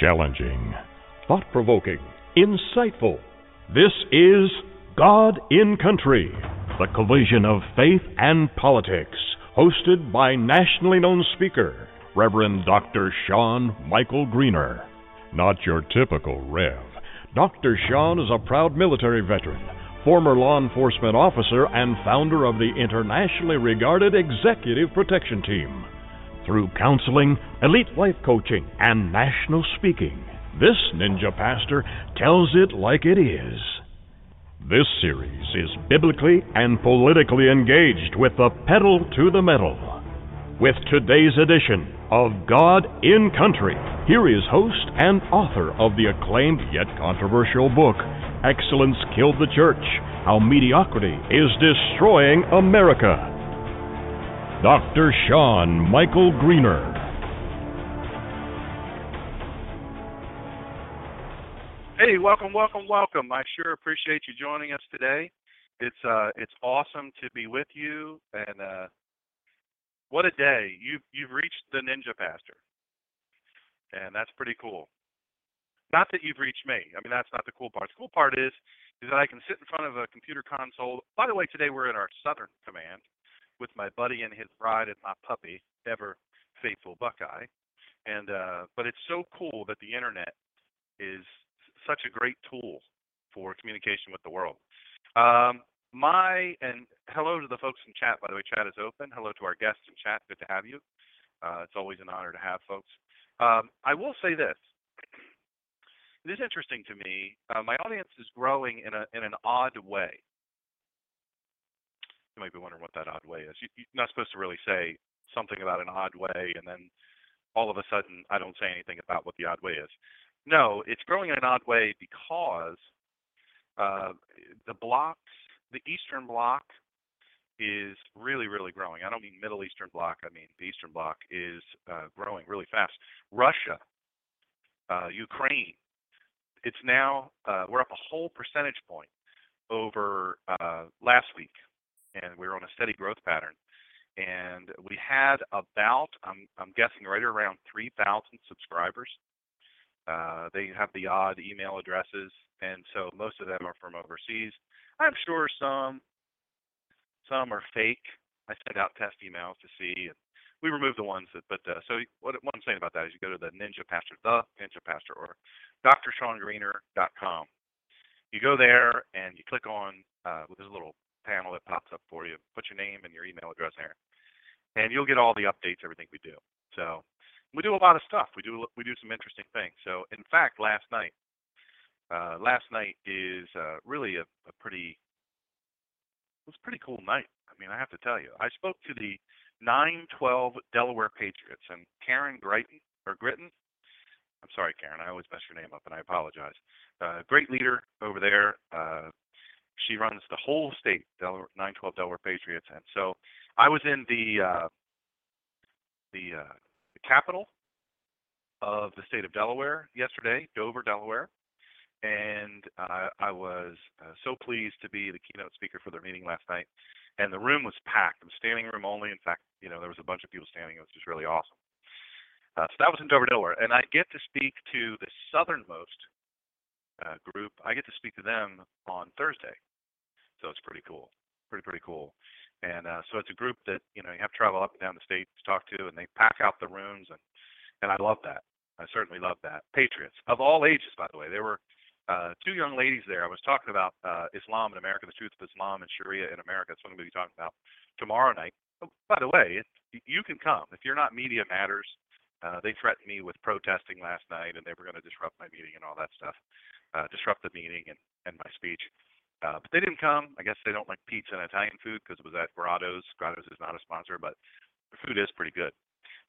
Challenging, thought provoking, insightful. This is God and Country, the collision of faith and politics, hosted by nationally known speaker, Reverend Dr. Sean Michael Greener. Not your typical Rev. Dr. Sean is a proud military veteran, former law enforcement officer, and founder of the internationally regarded Executive Protection Team. Through counseling, elite life coaching, and national speaking, this ninja pastor tells it like it is. This series is biblically and politically engaged with the pedal to the metal. With today's edition of God and Country, here is host and author of the acclaimed yet controversial book, Excellence Killed the Church How Mediocrity is Destroying America. Dr. Sean Michael Greener. Hey, welcome, welcome, welcome. I sure appreciate you joining us today. It's uh it's awesome to be with you and uh what a day. You've you've reached the ninja pastor. And that's pretty cool. Not that you've reached me. I mean that's not the cool part. The cool part is is that I can sit in front of a computer console. By the way, today we're in our southern command with my buddy and his bride and my puppy, ever faithful Buckeye. And uh, but it's so cool that the internet is such a great tool for communication with the world. Um, my and hello to the folks in chat. By the way, chat is open. Hello to our guests in chat. Good to have you. Uh, it's always an honor to have folks. Um, I will say this. It is interesting to me. Uh, my audience is growing in a in an odd way. Might be wondering what that odd way is. You, you're not supposed to really say something about an odd way and then all of a sudden I don't say anything about what the odd way is. No, it's growing in an odd way because uh, the blocks, the Eastern Bloc, is really, really growing. I don't mean Middle Eastern Bloc. I mean the Eastern Bloc is uh, growing really fast. Russia, uh, Ukraine, it's now uh, we're up a whole percentage point over uh, last week and we were on a steady growth pattern. And we had about, I'm, I'm guessing, right around 3,000 subscribers. Uh, they have the odd email addresses, and so most of them are from overseas. I'm sure some some are fake. I send out test emails to see, and we remove the ones that. But uh, so what, what I'm saying about that is, you go to the Ninja Pastor, the Ninja Pastor, or DrSeanGreener.com. You go there and you click on uh, there's a little panel that pops up for you. Put your name and your email address there, and you'll get all the updates, everything we do. So we do a lot of stuff. We do we do some interesting things. So in fact, last night, uh, last night is uh, really a, a pretty it was a pretty cool night. I mean, I have to tell you, I spoke to the 912 Delaware Patriots and Karen Gritton or Gritton. I'm sorry, Karen. I always mess your name up, and I apologize. Uh, great leader over there. Uh, she runs the whole state, Delaware, 912 Delaware Patriots, and so I was in the uh, the, uh, the capital of the state of Delaware yesterday, Dover, Delaware, and uh, I was uh, so pleased to be the keynote speaker for their meeting last night. And the room was packed. It was standing room only. In fact, you know there was a bunch of people standing. It was just really awesome. Uh, so that was in Dover, Delaware, and I get to speak to the southernmost uh, group. I get to speak to them on Thursday. So it's pretty cool, pretty pretty cool. And uh, so it's a group that you know you have to travel up and down the state to talk to, and they pack out the rooms, and and I love that. I certainly love that. Patriots of all ages, by the way. There were uh, two young ladies there. I was talking about uh, Islam in America, the truth of Islam and Sharia in America. That's what I'm going to be talking about tomorrow night. Oh, by the way, it, you can come if you're not Media Matters. Uh, they threatened me with protesting last night, and they were going to disrupt my meeting and all that stuff, uh, disrupt the meeting and, and my speech. Uh, but they didn't come. I guess they don't like pizza and Italian food because it was at Grotto's. Grotto's is not a sponsor, but the food is pretty good.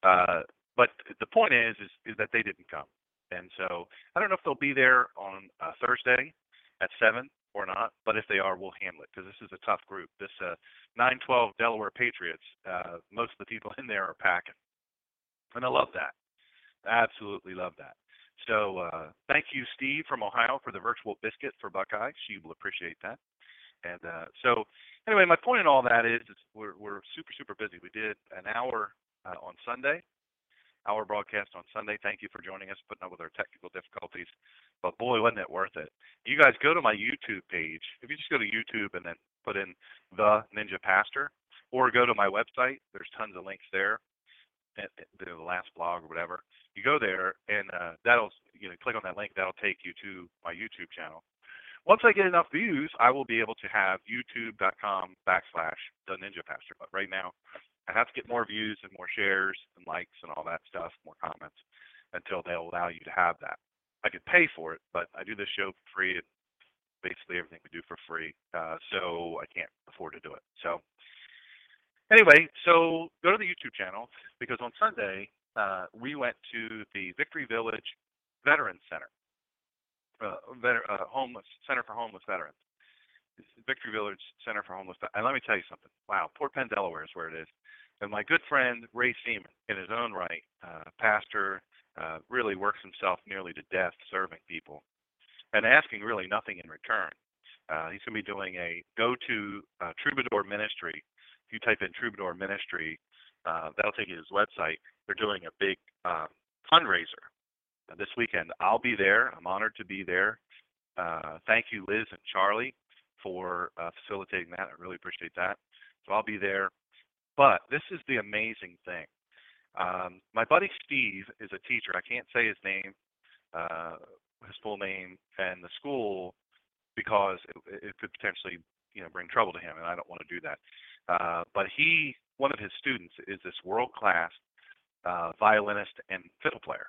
Uh, but the point is, is, is that they didn't come, and so I don't know if they'll be there on uh, Thursday at seven or not. But if they are, we'll handle it because this is a tough group. This uh, 912 Delaware Patriots. Uh, most of the people in there are packing, and I love that. Absolutely love that. So uh, thank you, Steve from Ohio, for the virtual biscuit for Buckeye. She will appreciate that. And uh, so anyway, my point in all that is, is we're, we're super super busy. We did an hour uh, on Sunday, hour broadcast on Sunday. Thank you for joining us, putting up with our technical difficulties. But boy, wasn't it worth it. You guys go to my YouTube page. If you just go to YouTube and then put in the Ninja Pastor, or go to my website, there's tons of links there. The last blog or whatever. You go there and uh, that'll you know click on that link. That'll take you to my YouTube channel. Once I get enough views, I will be able to have YouTube.com backslash the Ninja Pastor. But right now, I have to get more views and more shares and likes and all that stuff, more comments, until they'll allow you to have that. I could pay for it, but I do this show for free and basically everything we do for free. Uh, so I can't afford to do it. So anyway, so go to the YouTube channel because on Sunday uh, we went to the Victory Village Veterans Center, uh, veter- uh, homeless Center for Homeless Veterans. Victory Village Center for Homeless. And let me tell you something. Wow, Port Penn, Delaware is where it is. And my good friend Ray Seaman, in his own right, uh, pastor, uh, really works himself nearly to death serving people and asking really nothing in return. Uh, he's going to be doing a go to uh, Troubadour Ministry. If you type in Troubadour Ministry, uh, that'll take you to his website. They're doing a big um, fundraiser this weekend. I'll be there. I'm honored to be there. Uh, thank you, Liz and Charlie, for uh, facilitating that. I really appreciate that. So I'll be there. But this is the amazing thing. Um, my buddy Steve is a teacher. I can't say his name, uh, his full name, and the school because it, it, could potentially, you know, bring trouble to him, and I don't want to do that. Uh, but he, one of his students, is this world-class uh, violinist and fiddle player.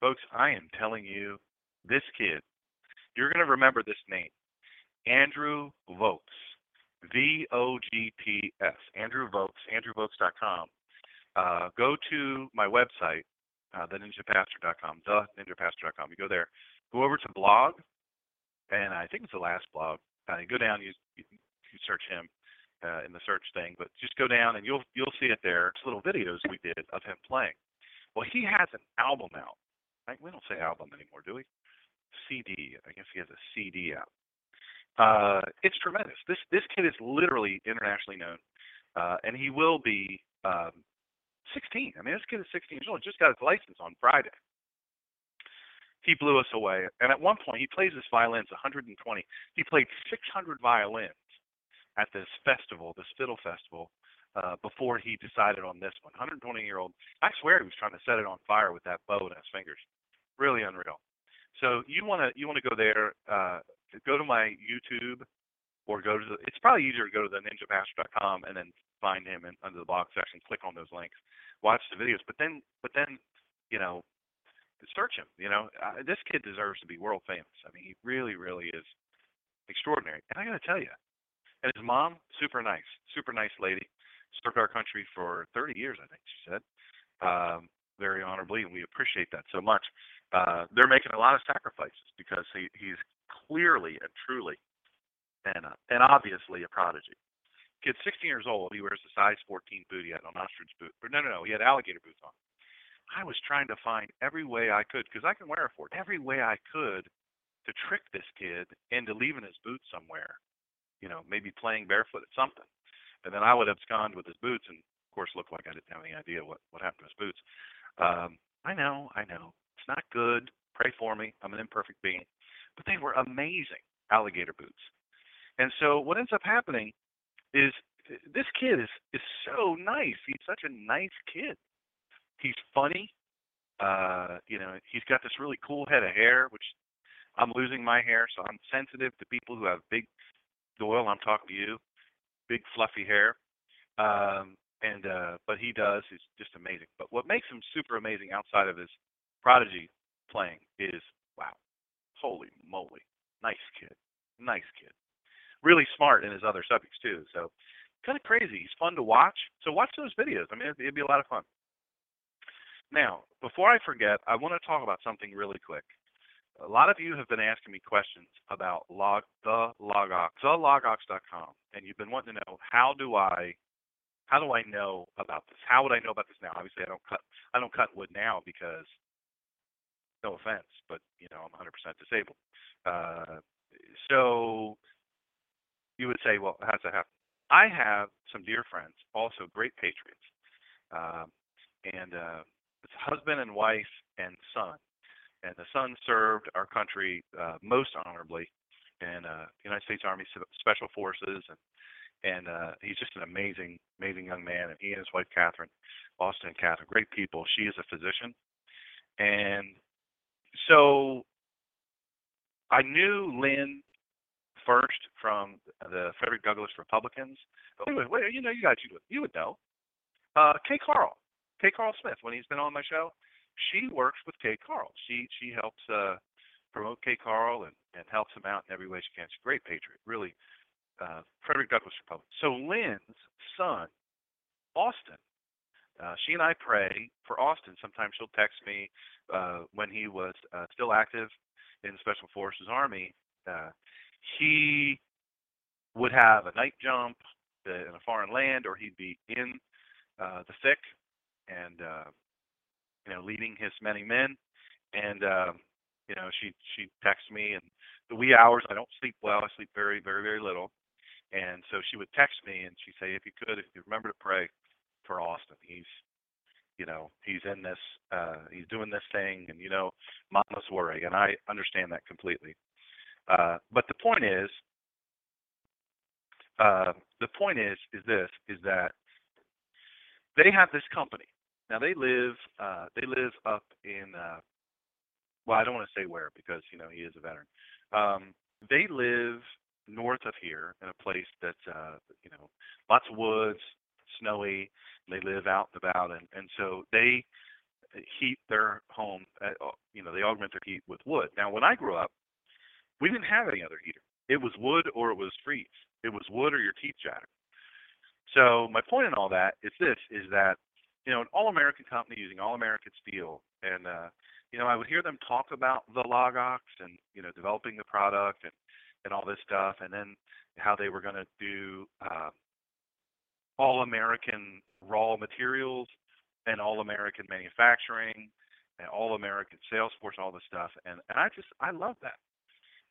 Folks, I am telling you, this kid, you're going to remember this name, Andrew Vogts. V O G T S, Andrew Vogts, andrewvogts.com. Uh, go to my website, uh, theninjapastor.com, theninjapastor.com. You go there, go over to blog, and I think it's the last blog. Uh, you go down, you, you, you search him uh, in the search thing, but just go down and you'll you'll see it there. It's little videos we did of him playing. Well, he has an album out. Right? We don't say album anymore, do we? CD. I guess he has a CD out. Uh, it's tremendous. This this kid is literally internationally known, uh, and he will be um, 16. I mean, this kid is 16 years old. Just got his license on Friday. He blew us away. And at one point, he plays his violins 120. He played 600 violins at this festival, this fiddle festival, uh, before he decided on this one. 120 year old. I swear he was trying to set it on fire with that bow in his fingers. Really unreal. So you want to you want to go there. Uh, go to my YouTube or go to the, it's probably easier to go to the ninjapastor.com and then find him in, under the blog section, click on those links, watch the videos, but then, but then, you know, search him. You know, uh, this kid deserves to be world famous. I mean, he really, really is extraordinary. And I got to tell you, and his mom, super nice, super nice lady, served our country for 30 years, I think she said, um, very honorably, and we appreciate that so much. Uh, they're making a lot of sacrifices because he, he's clearly and truly and, uh, and obviously a prodigy. Kid's 16 years old. He wears a size 14 boot. He had an ostrich boot. But no, no, no. He had alligator boots on. I was trying to find every way I could, because I can wear a fort, every way I could to trick this kid into leaving his boots somewhere. You know, maybe playing barefoot at something. And then I would abscond with his boots and, of course, look like I didn't have any idea what, what happened to his boots. Um, I know, I know. It's not good. Pray for me. I'm an imperfect being but they were amazing alligator boots. And so what ends up happening is this kid is is so nice. He's such a nice kid. He's funny. Uh, you know, he's got this really cool head of hair, which I'm losing my hair, so I'm sensitive to people who have big Doyle, I'm talking to you, big fluffy hair. Um, and uh, but he does. He's just amazing. But what makes him super amazing outside of his prodigy playing is wow, holy moly, nice kid, nice kid. Really smart in his other subjects too. So kind of crazy. He's fun to watch. So watch those videos. I mean, it'd, it'd be a lot of fun. Now, before I forget, I want to talk about something really quick. A lot of you have been asking me questions about log the logox, thelogox.com, and you've been wanting to know how do I how do I know about this? How would I know about this now? Obviously, I don't cut I don't cut wood now because no offense, but you know I'm 100% disabled. Uh, so you would say, well, how's that happen? I have some dear friends, also great patriots, um, and uh, husband and wife and son. And the son served our country uh, most honorably in uh, United States Army Special Forces, and and uh, he's just an amazing, amazing young man. And he and his wife Catherine, Austin and Catherine, great people. She is a physician, and so I knew Lynn first from the Frederick Douglass Republicans. But wait, you know, you guys, you would, you would know. Uh, K. Carl, K. Carl Smith, when he's been on my show, she works with K. Carl. She she helps uh, promote K. Carl and, and helps him out in every way she can. She's a great patriot, really. Uh, Frederick Douglass Republican. So Lynn's son, Austin, uh, she and I pray for Austin. Sometimes she'll text me uh, when he was uh, still active in the Special Forces Army. Uh, he would have a night jump in a foreign land, or he'd be in uh, the thick and uh, you know leading his many men. And uh, you know she she texts me, and the wee hours I don't sleep well. I sleep very very very little. And so she would text me and she'd say, if you could, if you remember to pray for Austin. He's, you know, he's in this, uh, he's doing this thing, and you know, mama's worry, and I understand that completely. Uh, but the point is, uh, the point is, is this, is that they have this company. Now they live, uh, they live up in, uh, well, I don't want to say where because you know he is a veteran. Um, they live north of here in a place that's, uh, you know, lots of woods, snowy. They live out and about, and and so they heat their home. At, uh, you know, they augment their heat with wood. Now, when I grew up, we didn't have any other heater. It was wood or it was freeze. It was wood or your teeth chatter. So my point in all that is this: is that you know an all-American company using all-American steel, and uh, you know I would hear them talk about the Logox and you know developing the product and and all this stuff, and then how they were going to do uh, all American raw materials and all American manufacturing and all American sales force, all this stuff. And, and I just, I love that.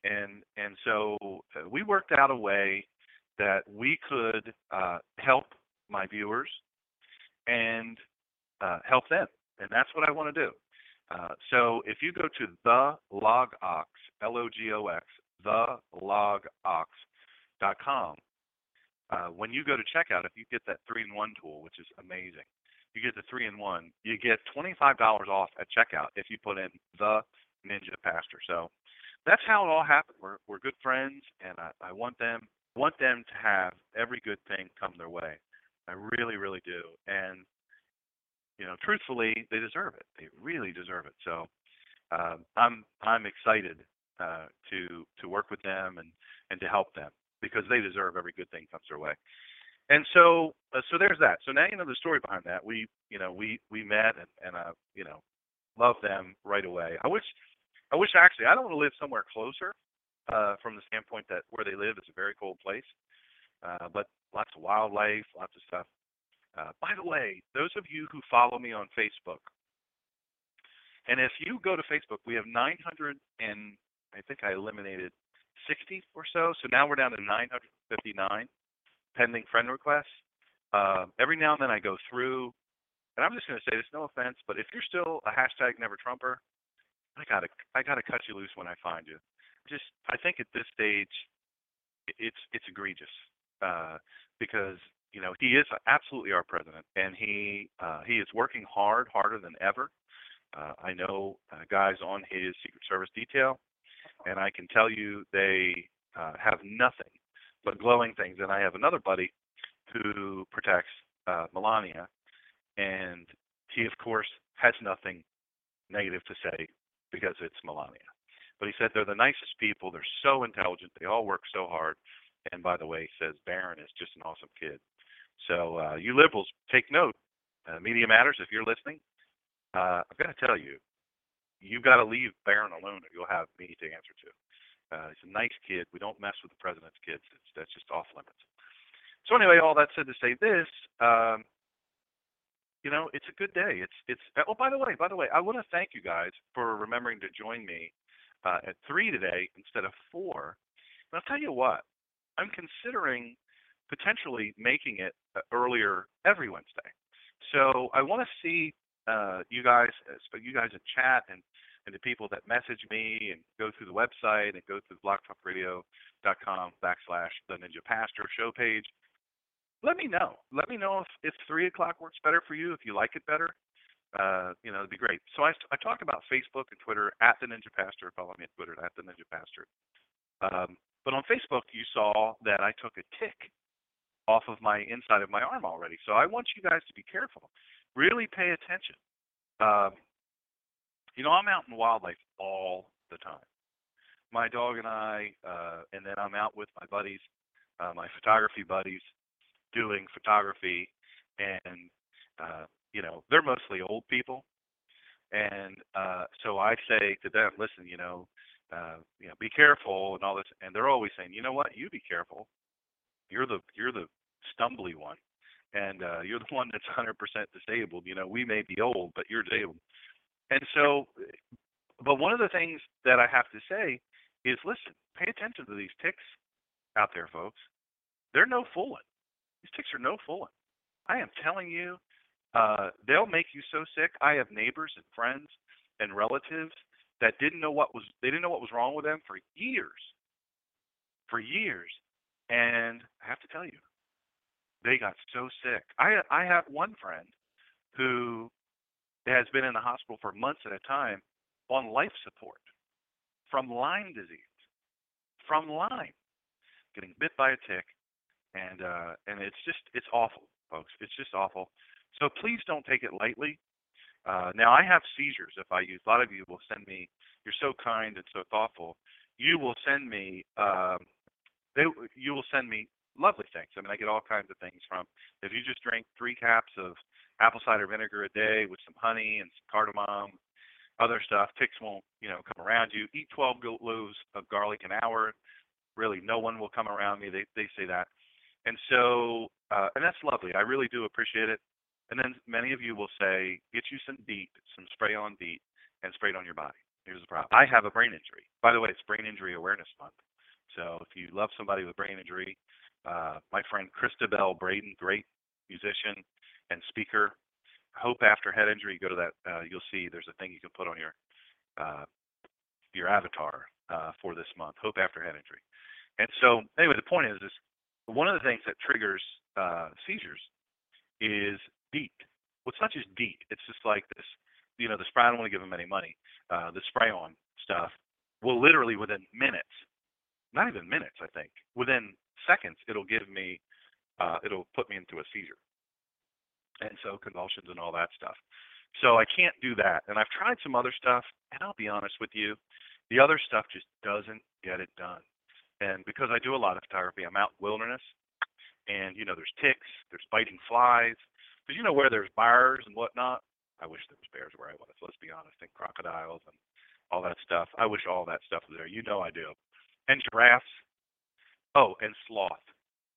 And, and so uh, we worked out a way that we could uh, help my viewers and uh, help them. And that's what I want to do. Uh, so if you go to the logox, L-O-G-O-X, thelogox.com, uh, when you go to checkout, if you get that three-in-one tool, which is amazing, you get the three-in-one, you get $25 off at checkout if you put in the Ninja Pastor. So that's how it all happened. We're we're good friends, and I, I want them want them to have every good thing come their way. I really, really do. And you know, truthfully, they deserve it. They really deserve it. So uh, I'm I'm excited uh, to to work with them and and to help them because they deserve every good thing comes their way. And so, uh, so there's that. So now you know the story behind that. We, you know, we we met and and uh, you know, love them right away. I wish, I wish actually I don't want to live somewhere closer, uh, from the standpoint that where they live is a very cold place, uh, but lots of wildlife, lots of stuff. Uh, by the way, those of you who follow me on Facebook, and if you go to Facebook, we have 900 and I think I eliminated 60 or so. So now we're down to 959 pending friend requests. Uh, every now and then I go through, and I'm just going to say this, no offense, but if you're still a hashtag Never Trumper, I gotta I gotta cut you loose when I find you. Just I think at this stage, it's it's egregious uh, because you know he is absolutely our president, and he uh, he is working hard, harder than ever. Uh, I know uh, guys on his Secret Service detail and I can tell you they uh, have nothing but glowing things. And I have another buddy who protects uh, Melania, and he, of course, has nothing negative to say because it's Melania. But he said they're the nicest people. They're so intelligent. They all work so hard. And by the way, says Barron is just an awesome kid. So uh, you liberals, take note. Uh, Media Matters, if you're listening, uh, I've got to tell you, you've got to leave Barron alone, or you'll have me to answer to. Uh, he's a nice kid. We don't mess with the president's kids. It's, that's just off limits. So anyway, all that said to say this, um, you know, it's a good day. It's it's. Oh, by the way, by the way, I want to thank you guys for remembering to join me uh, at three today instead of four. And I'll tell you what, I'm considering potentially making it uh, earlier every Wednesday. So I want to see uh, you guys, uh, you guys in chat and and the people that message me and go through the website and go through blogtalkradio.com backslash the Ninja Pastor show page. Let me know. Let me know if, if three o'clock works better for you. If you like it better, uh, you know, it'd be great. So I, I talk about Facebook and Twitter at the Ninja Pastor. Follow me on Twitter at the Ninja Pastor. Um, but on Facebook, you saw that I took a tick off of my inside of my arm already. So I want you guys to be careful. Really pay attention. Um, you know, I'm out in wildlife all the time. My dog and I, uh, and then I'm out with my buddies, uh, my photography buddies, doing photography, and uh, you know, they're mostly old people, and uh, so I say to them, listen, you know, uh, you know, be careful and all this, and they're always saying, you know what, you be careful. You're the you're the stumbly one, and uh, you're the one that's 100% disabled. You know, we may be old, but you're disabled. And so, but one of the things that I have to say is, listen, pay attention to these ticks out there, folks. They're no fooling. These ticks are no fooling. I am telling you, uh, they'll make you so sick. I have neighbors and friends and relatives that didn't know what was they didn't know what was wrong with them for years, for years. And I have to tell you, they got so sick. I I have one friend who has been in the hospital for months at a time on life support from Lyme disease. From Lyme, getting bit by a tick, and uh, and it's just it's awful, folks. It's just awful. So please don't take it lightly. Uh, now I have seizures if I use. A lot of you will send me. You're so kind and so thoughtful. You will send me. Um, they you will send me lovely things. I mean, I get all kinds of things from. If you just drink three caps of apple cider vinegar a day with some honey and some cardamom, other stuff. Ticks won't, you know, come around you. Eat 12 loaves of garlic an hour. Really, no one will come around me. They they say that, and so uh, and that's lovely. I really do appreciate it. And then many of you will say, get you some DEET, some spray on DEET, and spray it on your body. Here's the problem. I have a brain injury. By the way, it's Brain Injury Awareness Month. So if you love somebody with brain injury, uh, my friend Christabel Braden, great musician, and speaker. Hope after head injury, go to that. Uh, you'll see there's a thing you can put on your uh, your avatar uh, for this month. Hope after head injury. And so, anyway, the point is, is one of the things that triggers uh, seizures is DEET. Well, it's not just DEET. It's just like this. You know, the spray. I don't want to give them any money. Uh, the spray on stuff will literally within minutes, not even minutes, I think, within seconds, it'll give me, uh, it'll put me into a seizure and so convulsions and all that stuff. So I can't do that. And I've tried some other stuff, and I'll be honest with you, the other stuff just doesn't get it done. And because I do a lot of photography, I'm out in wilderness, and you know, there's ticks, there's biting flies. Because you know where there's bears and whatnot. I wish there was bears where I was. Let's be honest, and crocodiles and all that stuff. I wish all that stuff was there. You know I do. And giraffes. Oh, and sloth,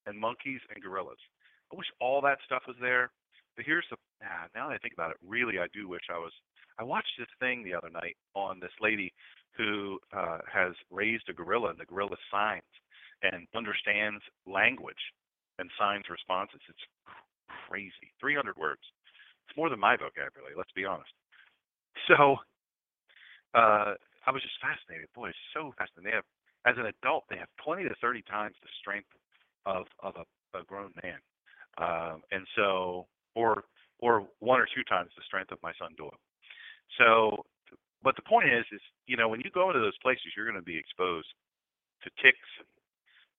and monkeys and gorillas. I wish all that stuff was there. But here's the ah, now that I think about it, really I do wish I was. I watched this thing the other night on this lady who uh, has raised a gorilla and the gorilla signs and understands language and signs responses. It's crazy. 300 words. It's more than my vocabulary. Let's be honest. So uh, I was just fascinated. Boy, it's so fascinating. They have, as an adult, they have 20 to 30 times the strength of of a, a grown man. Um, and so or or one or two times the strength of my son Doyle. So, but the point is, is you know when you go into those places, you're going to be exposed to ticks and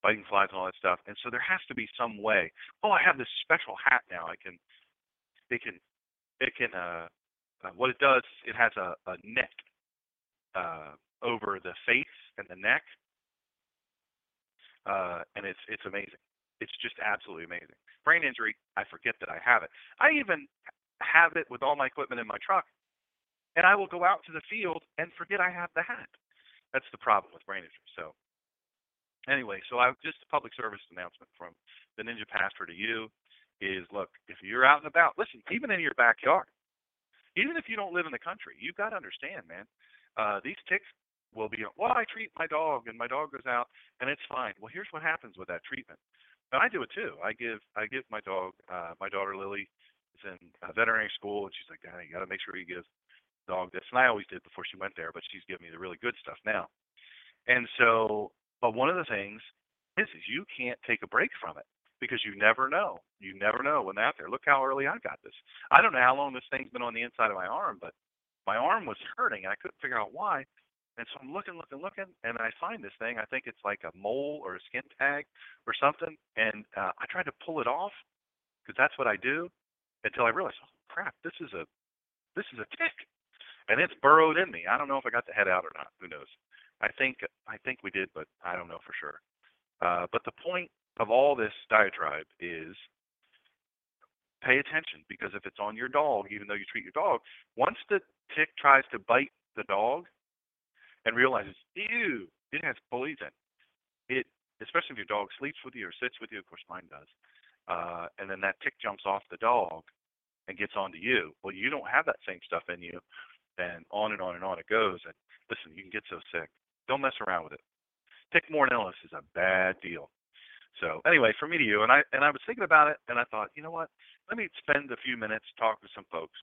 biting flies and all that stuff. And so there has to be some way. Oh, I have this special hat now. I can, it can, it can. Uh, uh, what it does, it has a, a net uh, over the face and the neck, uh, and it's it's amazing. It's just absolutely amazing brain injury, I forget that I have it. I even have it with all my equipment in my truck, and I will go out to the field and forget I have the hat. That's the problem with brain injury. So, anyway, so I just a public service announcement from the Ninja Pastor to you is look, if you're out and about, listen, even in your backyard, even if you don't live in the country, you've got to understand, man. Uh, these ticks will be, well, I treat my dog, and my dog goes out, and it's fine. Well, here's what happens with that treatment. And I do it too. I give I give my dog, uh, my daughter Lily, is in uh, veterinary school, and she's like, Daddy, you got to make sure you give dog this. And I always did before she went there, but she's giving me the really good stuff now. And so, but one of the things is, you can't take a break from it because you never know. You never know when they're out there. Look how early I got this. I don't know how long this thing's been on the inside of my arm, but my arm was hurting and I couldn't figure out why. And so I'm looking, looking, looking, and I find this thing. I think it's like a mole or a skin tag or something. And uh, I tried to pull it off because that's what I do until I realized, oh crap, this is a this is a tick, and it's burrowed in me. I don't know if I got the head out or not. Who knows? I think I think we did, but I don't know for sure. Uh, but the point of all this diatribe is pay attention because if it's on your dog, even though you treat your dog, once the tick tries to bite the dog and realizes, ew, it has in it, especially if your dog sleeps with you or sits with you, of course mine does, uh, and then that tick jumps off the dog and gets onto you. Well, you don't have that same stuff in you, and on and on and on it goes. And listen, you can get so sick. Don't mess around with it. Tick-borne illness is a bad deal. So anyway, from me to you, and I and I was thinking about it, and I thought, you know what? Let me spend a few minutes talking to some folks,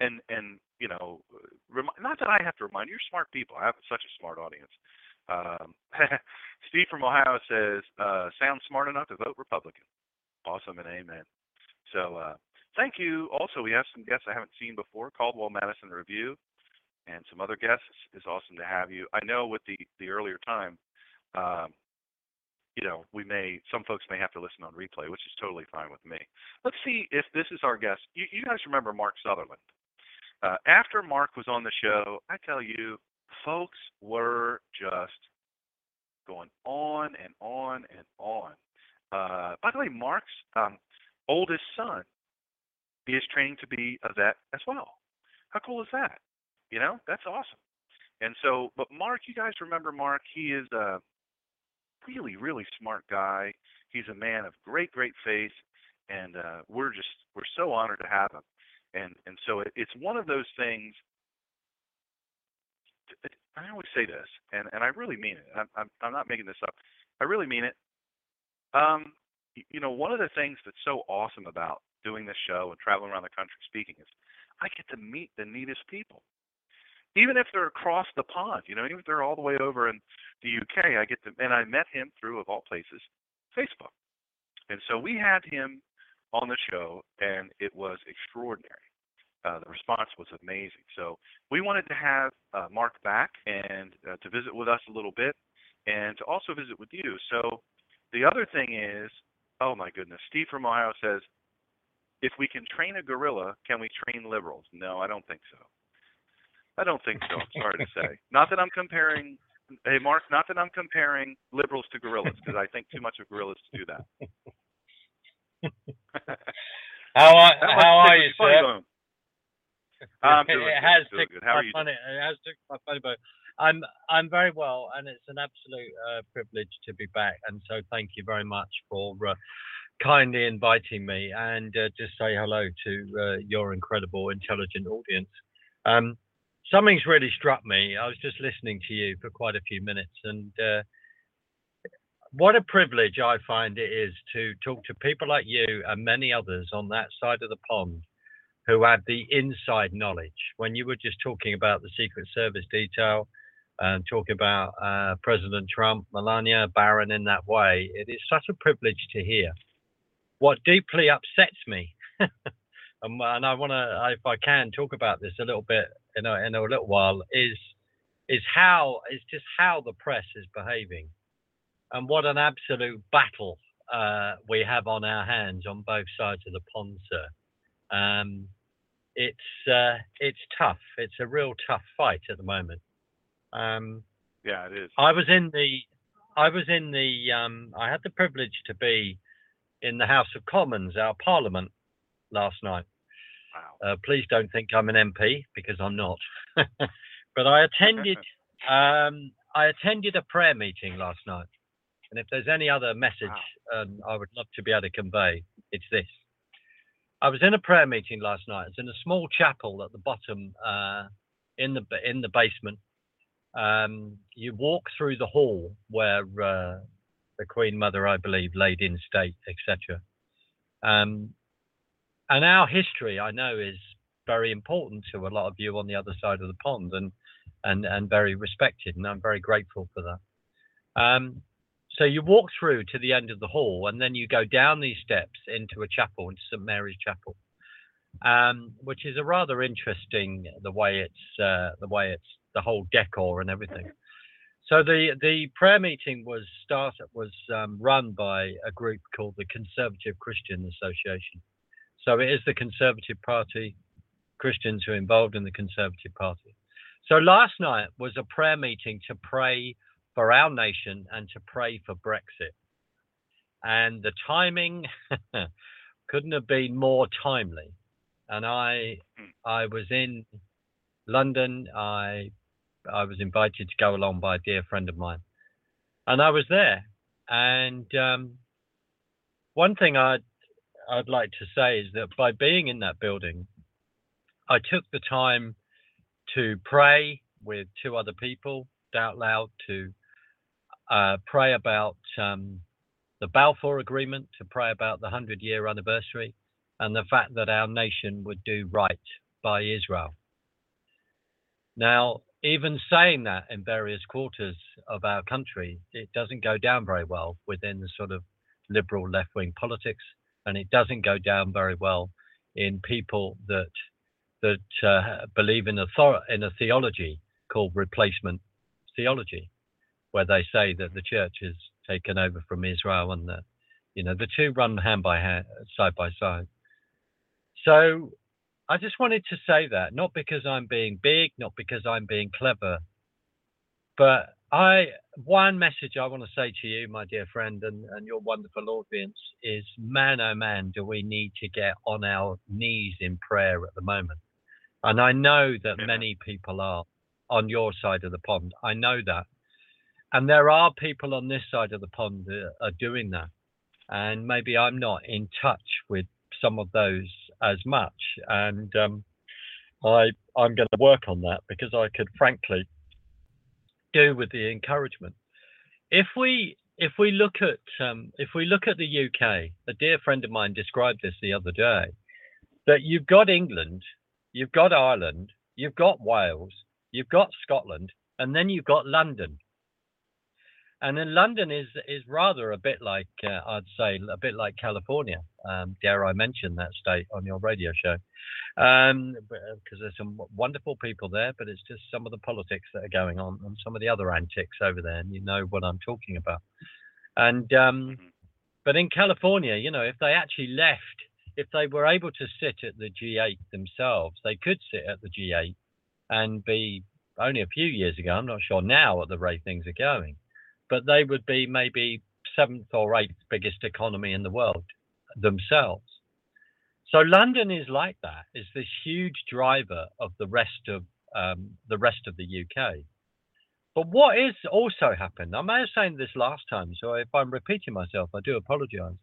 and and you know, not that I have to remind you, you're smart people. I have such a smart audience. Um, Steve from Ohio says, uh, "Sounds smart enough to vote Republican." Awesome and amen. So uh, thank you. Also, we have some guests I haven't seen before. Caldwell Madison Review and some other guests. It's awesome to have you. I know with the the earlier time, um, you know, we may some folks may have to listen on replay, which is totally fine with me. Let's see if this is our guest. You, you guys remember Mark Sutherland? Uh, after Mark was on the show, I tell you, folks were just going on and on and on. Uh, by the way, Mark's um, oldest son is training to be a vet as well. How cool is that? You know, that's awesome. And so, but Mark, you guys remember Mark? He is a really, really smart guy. He's a man of great, great faith, and uh, we're just we're so honored to have him. And and so it, it's one of those things. I always say this, and and I really mean it. I'm I'm, I'm not making this up. I really mean it. Um, you know, one of the things that's so awesome about doing this show and traveling around the country speaking is I get to meet the neatest people even if they're across the pond, you know, even if they're all the way over in the UK, I get them, and I met him through, of all places, Facebook. And so we had him on the show, and it was extraordinary. Uh, the response was amazing. So we wanted to have uh, Mark back and uh, to visit with us a little bit, and to also visit with you. So the other thing is, oh my goodness, Steve from Ohio says, if we can train a gorilla, can we train liberals? No, I don't think so. I don't think so. I'm sorry to say. Not that I'm comparing. Hey, Mark. Not that I'm comparing liberals to gorillas, because I think too much of gorillas to do that. how are, how are you, sir? I'm doing it good, has doing good. How are you? funny. It has ticked my funny bone. I'm I'm very well, and it's an absolute uh, privilege to be back. And so, thank you very much for uh, kindly inviting me, and uh, just say hello to uh, your incredible, intelligent audience. Um, something's really struck me. I was just listening to you for quite a few minutes, and uh, what a privilege I find it is to talk to people like you and many others on that side of the pond who have the inside knowledge. When you were just talking about the Secret Service detail and talking about uh, President Trump, Melania, Barron in that way, it is such a privilege to hear. What deeply upsets me. and, and I want to, if I can, talk about this a little bit in a, in a little while. Is is how is just how the press is behaving, and what an absolute battle uh, we have on our hands on both sides of the pond, sir. Um, it's uh, it's tough. It's a real tough fight at the moment. Um, Yeah, it is. I was in the I was in the um, I had the privilege to be in the House of Commons, our Parliament, last night. Wow. Uh, please don't think I'm an MP because I'm not. but I attended um, I attended a prayer meeting last night, and if there's any other message um, I would love to be able to convey, it's this. I was in a prayer meeting last night. It's in a small chapel at the bottom uh, in the in the basement. Um, you walk through the hall where uh, the Queen Mother, I believe, laid in state, etc. Um, and our history, I know, is very important to a lot of you on the other side of the pond, and and and very respected, and I'm very grateful for that. Um, so you walk through to the end of the hall, and then you go down these steps into a chapel, into St Mary's Chapel, um, which is a rather interesting the way it's uh, the way it's the whole decor and everything. So the the prayer meeting was started was um, run by a group called the Conservative Christian Association. So it is the Conservative Party, Christians who are involved in the Conservative Party. So last night was a prayer meeting to pray for our nation and to pray for Brexit. And the timing couldn't have been more timely. And I. I was in London. I I was invited to go along by a dear friend of mine, and I was there. And um, one thing I'd I'd like to say is that by being in that building, I took the time to pray with two other people out loud to uh, pray about um, the Balfour Agreement, to pray about the hundred year anniversary, and the fact that our nation would do right by Israel. Now, even saying that in various quarters of our country, it doesn't go down very well within the sort of liberal left wing politics, and it doesn't go down very well in people that that uh, believe in a thor- in a theology called replacement theology, where they say that the church is taken over from Israel and that you know the two run hand by hand, side by side. So I just wanted to say that, not because I'm being big, not because I'm being clever, but I one message I want to say to you, my dear friend, and, and your wonderful audience is man oh man, do we need to get on our knees in prayer at the moment. And I know that Yeah. many people are on your side of the pond. I know that. And there are people on this side of the pond that are doing that. And maybe I'm not in touch with some of those as much. And um, I I'm going to work on that because I could frankly do with the encouragement. If we if we look at um, if we look at the UK, a dear friend of mine described this the other day, that you've got England, you've got Ireland, you've got Wales, you've got Scotland, and then you've got London. And then London is is rather a bit like uh, I'd say a bit like California. Um, dare I mention that state on your radio show? Because there's some wonderful people there, but it's just some of the politics that are going on and some of the other antics over there, and you know what I'm talking about. And um, Mhm. but in California, you know, if they actually left, if they were able to sit at the G8 themselves, they could sit at the G8 and be only a few years ago. I'm not sure now at the rate things are going, but they would be maybe seventh or eighth biggest economy in the world themselves. So London is like that. Is this huge driver of the rest of um, the rest of the UK. But what is also happened, I may have said this last time, so if I'm repeating myself, I do apologize.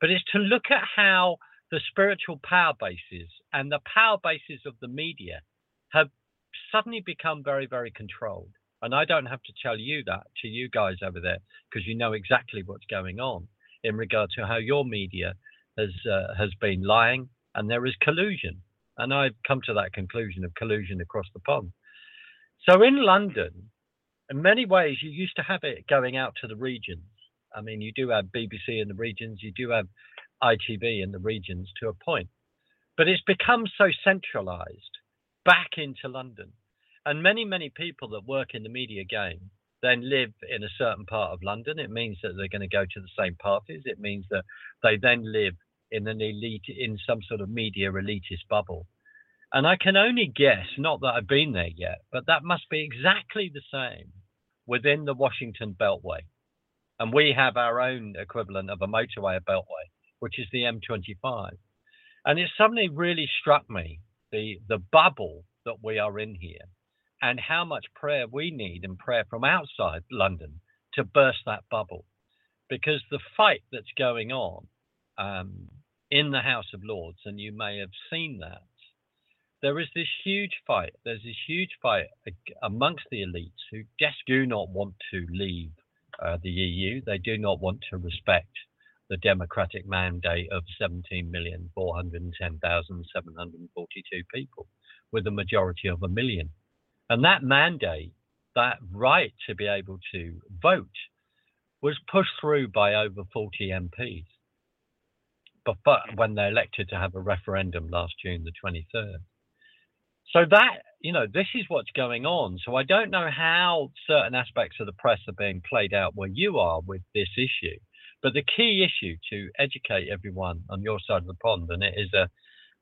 But it's to look at how the spiritual power bases and the power bases of the media have suddenly become very, very controlled. And I don't have to tell you that to you guys over there because you know exactly what's going on in regard to how your media has uh, has been lying and there is collusion. And I've come to that conclusion of collusion across the pond. So in London, in many ways, you used to have it going out to the regions. I mean, you do have BBC in the regions, you do have ITV in the regions to a point, but it's become so centralized back into London. And many, many people that work in the media game then live in a certain part of London. It means that they're going to go to the same parties. It means that they then live in an elite, in some sort of media elitist bubble. And I can only guess, not that I've been there yet, but that must be exactly the same within the Washington Beltway. And we have our own equivalent of a motorway, a beltway, which is the M25. And it suddenly really struck me the, the bubble that we are in here and how much prayer we need and prayer from outside London to burst that bubble. Because the fight that's going on um, in the House of Lords, and you may have seen that, there is this huge fight. There's this huge fight amongst the elites who just do not want to leave uh, the EU. They do not want to respect the democratic mandate of 17,410,742 people, with a majority of a million. And that mandate, that right to be able to vote, was pushed through by over 40 MPs. But when they elected to have a referendum last June the 23rd. So that, you know, this is what's going on. So I don't know how certain aspects of the press are being played out where you are with this issue. But the key issue to educate everyone on your side of the pond, and it is a,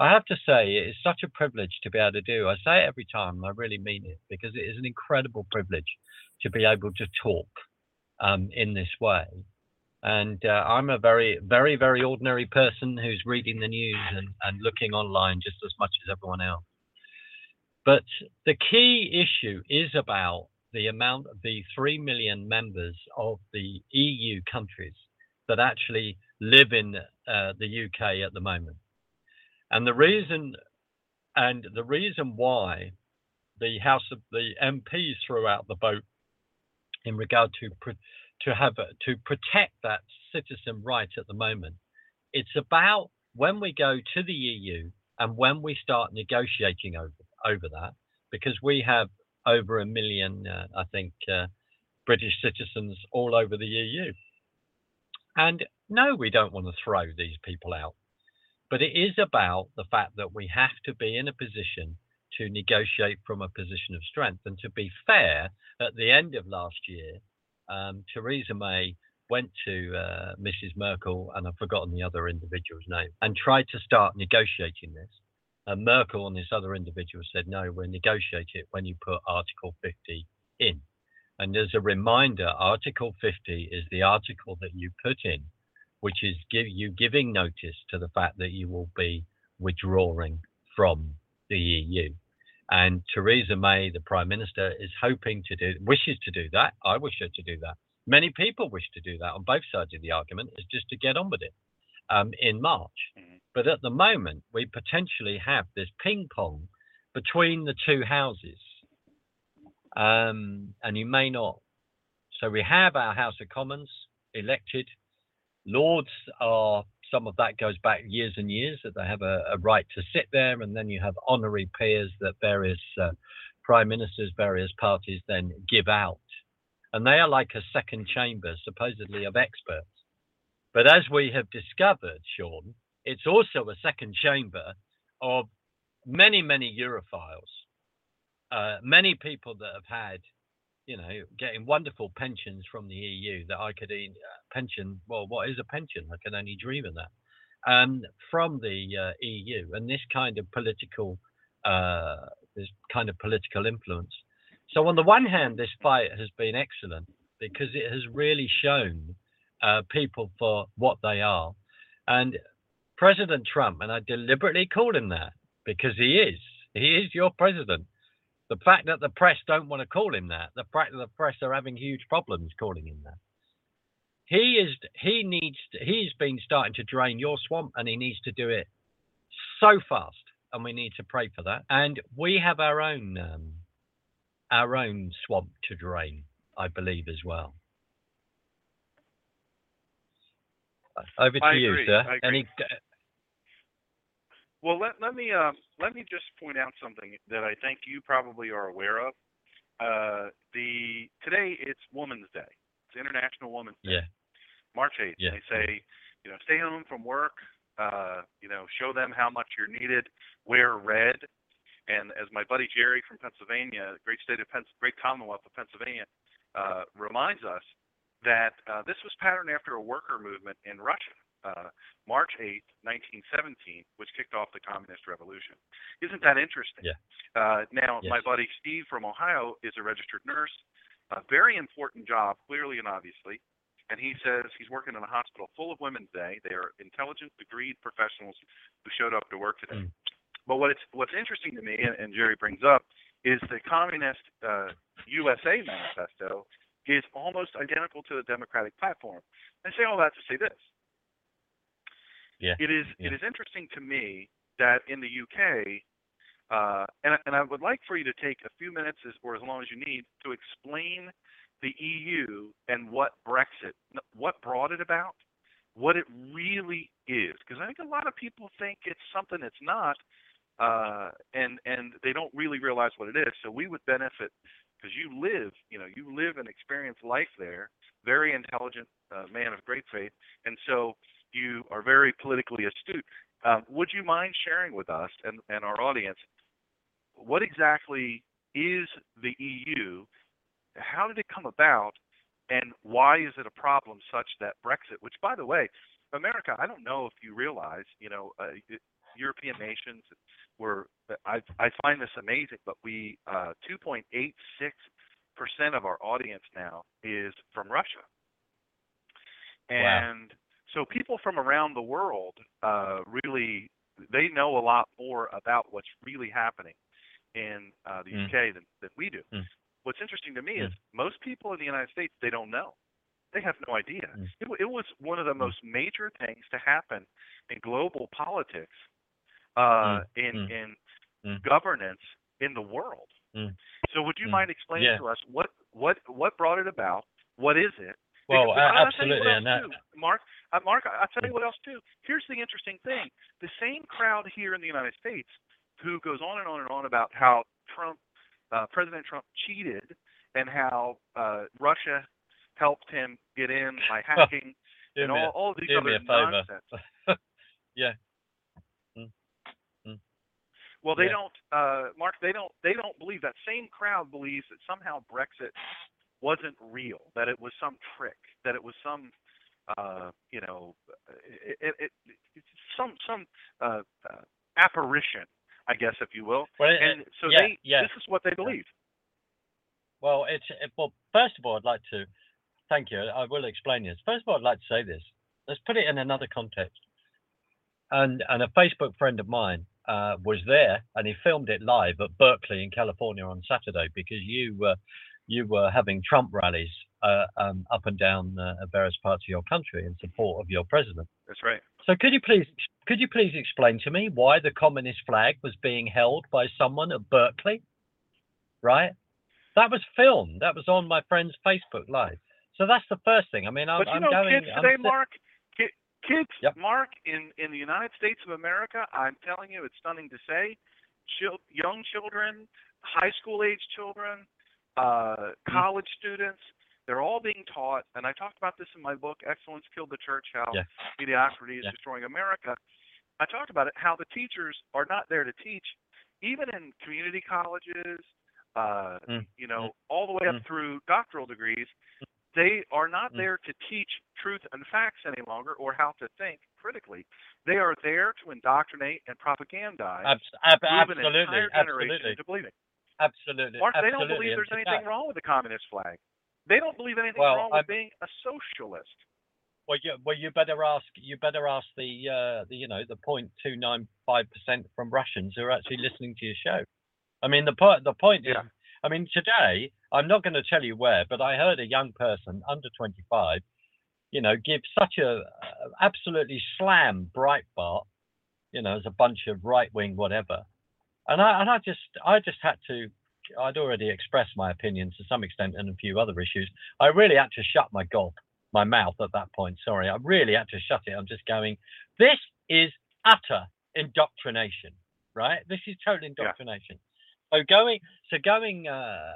I have to say, it is such a privilege to be able to do. I say it every time, and I really mean it, because it is an incredible privilege to be able to talk um, in this way. And uh, I'm a very, very, very ordinary person who's reading the news and, and looking online just as much as everyone else. But the key issue is about the amount of the 3 million members of the EU countries that actually live in uh, the UK at the moment. And the reason and the reason why the House of the MPs threw out the vote in regard to to have to protect that citizen right at the moment. It's about when we go to the EU and when we start negotiating over over that, because we have over a million, uh, I think, uh, British citizens all over the EU. And no, we don't want to throw these people out, but it is about the fact that we have to be in a position to negotiate from a position of strength. And to be fair, at the end of last year, um, Theresa May went to uh, Mrs. Merkel, and I've forgotten the other individual's name, and tried to start negotiating this. And Merkel and this other individual said, no, we'll negotiate it when you put Article 50 in. And as a reminder, Article 50 is the article that you put in, which is give you giving notice to the fact that you will be withdrawing from the EU. And Theresa May, the Prime Minister, is hoping to do, wishes to do that. I wish her to do that. Many people wish to do that on both sides of the argument, is just to get on with it um, in March. Mm-hmm. But at the moment, we potentially have this ping pong between the two houses. Um, and you may not. So we have our House of Commons elected. Lords are some of that goes back years and years that they have a, a right to sit there, and then you have honorary peers that various uh, prime ministers, various parties then give out, and they are like a second chamber, supposedly of experts. But as we have discovered, Sean, it's also a second chamber of many, many Europhiles, uh, many people that have had you know, getting wonderful pensions from the EU that I could uh, pension. Well, what is a pension? I can only dream of that. Um, from the uh, EU and this kind of political, uh, this kind of political influence. So on the one hand, this fight has been excellent because it has really shown uh, people for what they are, and President Trump, and I deliberately call him that because he is. He is your president. The fact that the press don't want to call him that, the fact that the press are having huge problems calling him that. He is he needs to, he's been starting to drain your swamp and he needs to do it so fast and we need to pray for that. And we have our own um, our own swamp to drain, I believe as well. Over to I you, agree. sir. Any well, let, let me uh, let me just point out something that I think you probably are aware of. Uh, the today it's Women's Day. It's International Women's Day. Yeah. March 8th. Yeah. They say, you know, stay home from work. Uh, you know, show them how much you're needed. Wear red. And as my buddy Jerry from Pennsylvania, great state of Penn, great Commonwealth of Pennsylvania, uh, reminds us that uh, this was patterned after a worker movement in Russia uh, March 8, 1917, which kicked off the communist revolution. Isn't that interesting? Yeah. Uh, now, yes. my buddy Steve from Ohio is a registered nurse, a very important job, clearly and obviously. And he says he's working in a hospital full of Women's Day. They are intelligent, degreed professionals who showed up to work today. Mm. But what it's what's interesting to me, and, and Jerry brings up, is the Communist uh, USA manifesto is almost identical to the Democratic platform. I say all that to say this: yeah. It is yeah. it is interesting to me that in the UK, uh, and and I would like for you to take a few minutes, as, or as long as you need, to explain the EU and what Brexit, what brought it about, what it really is, because I think a lot of people think it's something it's not, uh, and and they don't really realize what it is. So we would benefit because you live, you know, you live and experience life there. Very intelligent uh, man of great faith, and so you are very politically astute. Um, would you mind sharing with us and, and our audience what exactly is the EU? How did it come about? And why is it a problem such that Brexit, which by the way, America, I don't know if you realize, you know, uh, European nations were, I, I find this amazing, but we, uh, 2.86% of our audience now is from Russia. And. So people from around the world uh, really, they know a lot more about what's really happening in uh, the mm. UK than, than we do. Mm. What's interesting to me mm. is most people in the United States they don't know. They have no idea. Mm. It, it, was one of the mm. most major things to happen in global politics, uh, mm. in in governance in the world. So would you mind explaining yeah. to us what what what brought it about? What is it? Well, absolutely, and that, Mark, uh, Mark, I'll tell you what else too. Here's the interesting thing: the same crowd here in the United States who goes on and on and on about how Trump, uh, President Trump cheated and how uh, Russia helped him get in by hacking and all, all these other nonsense. yeah. Mm. Mm. Well, they yeah. don't, uh, Mark. They don't. They don't believe that same crowd believes that somehow Brexit wasn't real, that it was some trick, that it was some, uh, you know, it, it, it, some some uh, uh, apparition I guess, if you will. Well, and so yeah, they, yeah. this is what they believe. Well, it's it, well. First of all, I'd like to thank you. I will explain this. First of all, I'd like to say this. Let's put it in another context. And and a Facebook friend of mine uh, was there, and he filmed it live at Berkeley in California on Saturday because you uh, you were having Trump rallies uh, um, up and down uh, various parts of your country in support of your president. That's right. So could you please could you please explain to me why the communist flag was being held by someone at Berkeley? Right. That was filmed. That was on my friend's Facebook live. So that's the first thing. I mean, I'm, but you I'm know, going. kids today, I'm, Mark. Kids, yep. Mark, in in the United States of America, I'm telling you, it's stunning to say, young children, high school age children, uh, mm. college students, they're all being taught, and I talked about this in my book, Excellence Killed the Church, How yeah. Mediocrity is yeah. Destroying America. I talked about it, how the teachers are not there to teach, even in community colleges, uh, mm. you know, mm. all the way up mm. through doctoral degrees. They are not mm. there to teach truth and facts any longer or how to think critically. They are there to indoctrinate and propagandize. Abs- ab- absolutely, absolutely. Into believing. Absolutely. Mark, absolutely. they don't believe there's anything wrong with the communist flag. They don't believe anything well, wrong with I'm, being a socialist. Well, you well you better ask you better ask the uh, the you know the point two nine five percent from Russians who are actually listening to your show. I mean the point the point yeah. is I mean today I'm not going to tell you where, but I heard a young person under 25, you know, give such a uh, absolutely slam Breitbart, you know, as a bunch of right wing whatever, and I and I just I just had to I'd already expressed my opinion to some extent on a few other issues. I really had to shut my gob, my mouth at that point. Sorry, I really had to shut it. I'm just going. This is utter indoctrination, right? This is total indoctrination. Yeah. So going, so going, uh,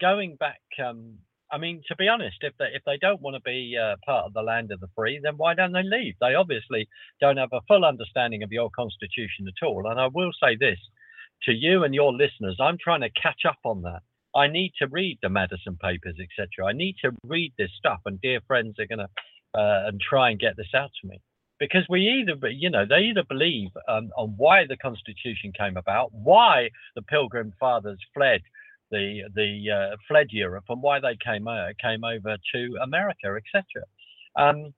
going back. Um, I mean, to be honest, if they if they don't want to be uh, part of the land of the free, then why don't they leave? They obviously don't have a full understanding of your constitution at all. And I will say this: to you and your listeners, I'm trying to catch up on that. I need to read the Madison papers, etc. I need to read this stuff, and dear friends are going to uh, and try and get this out to me because we either, you know, they either believe um, on why the Constitution came about, why the Pilgrim Fathers fled the the uh, fled Europe, and why they came uh, came over to America, etc. Um,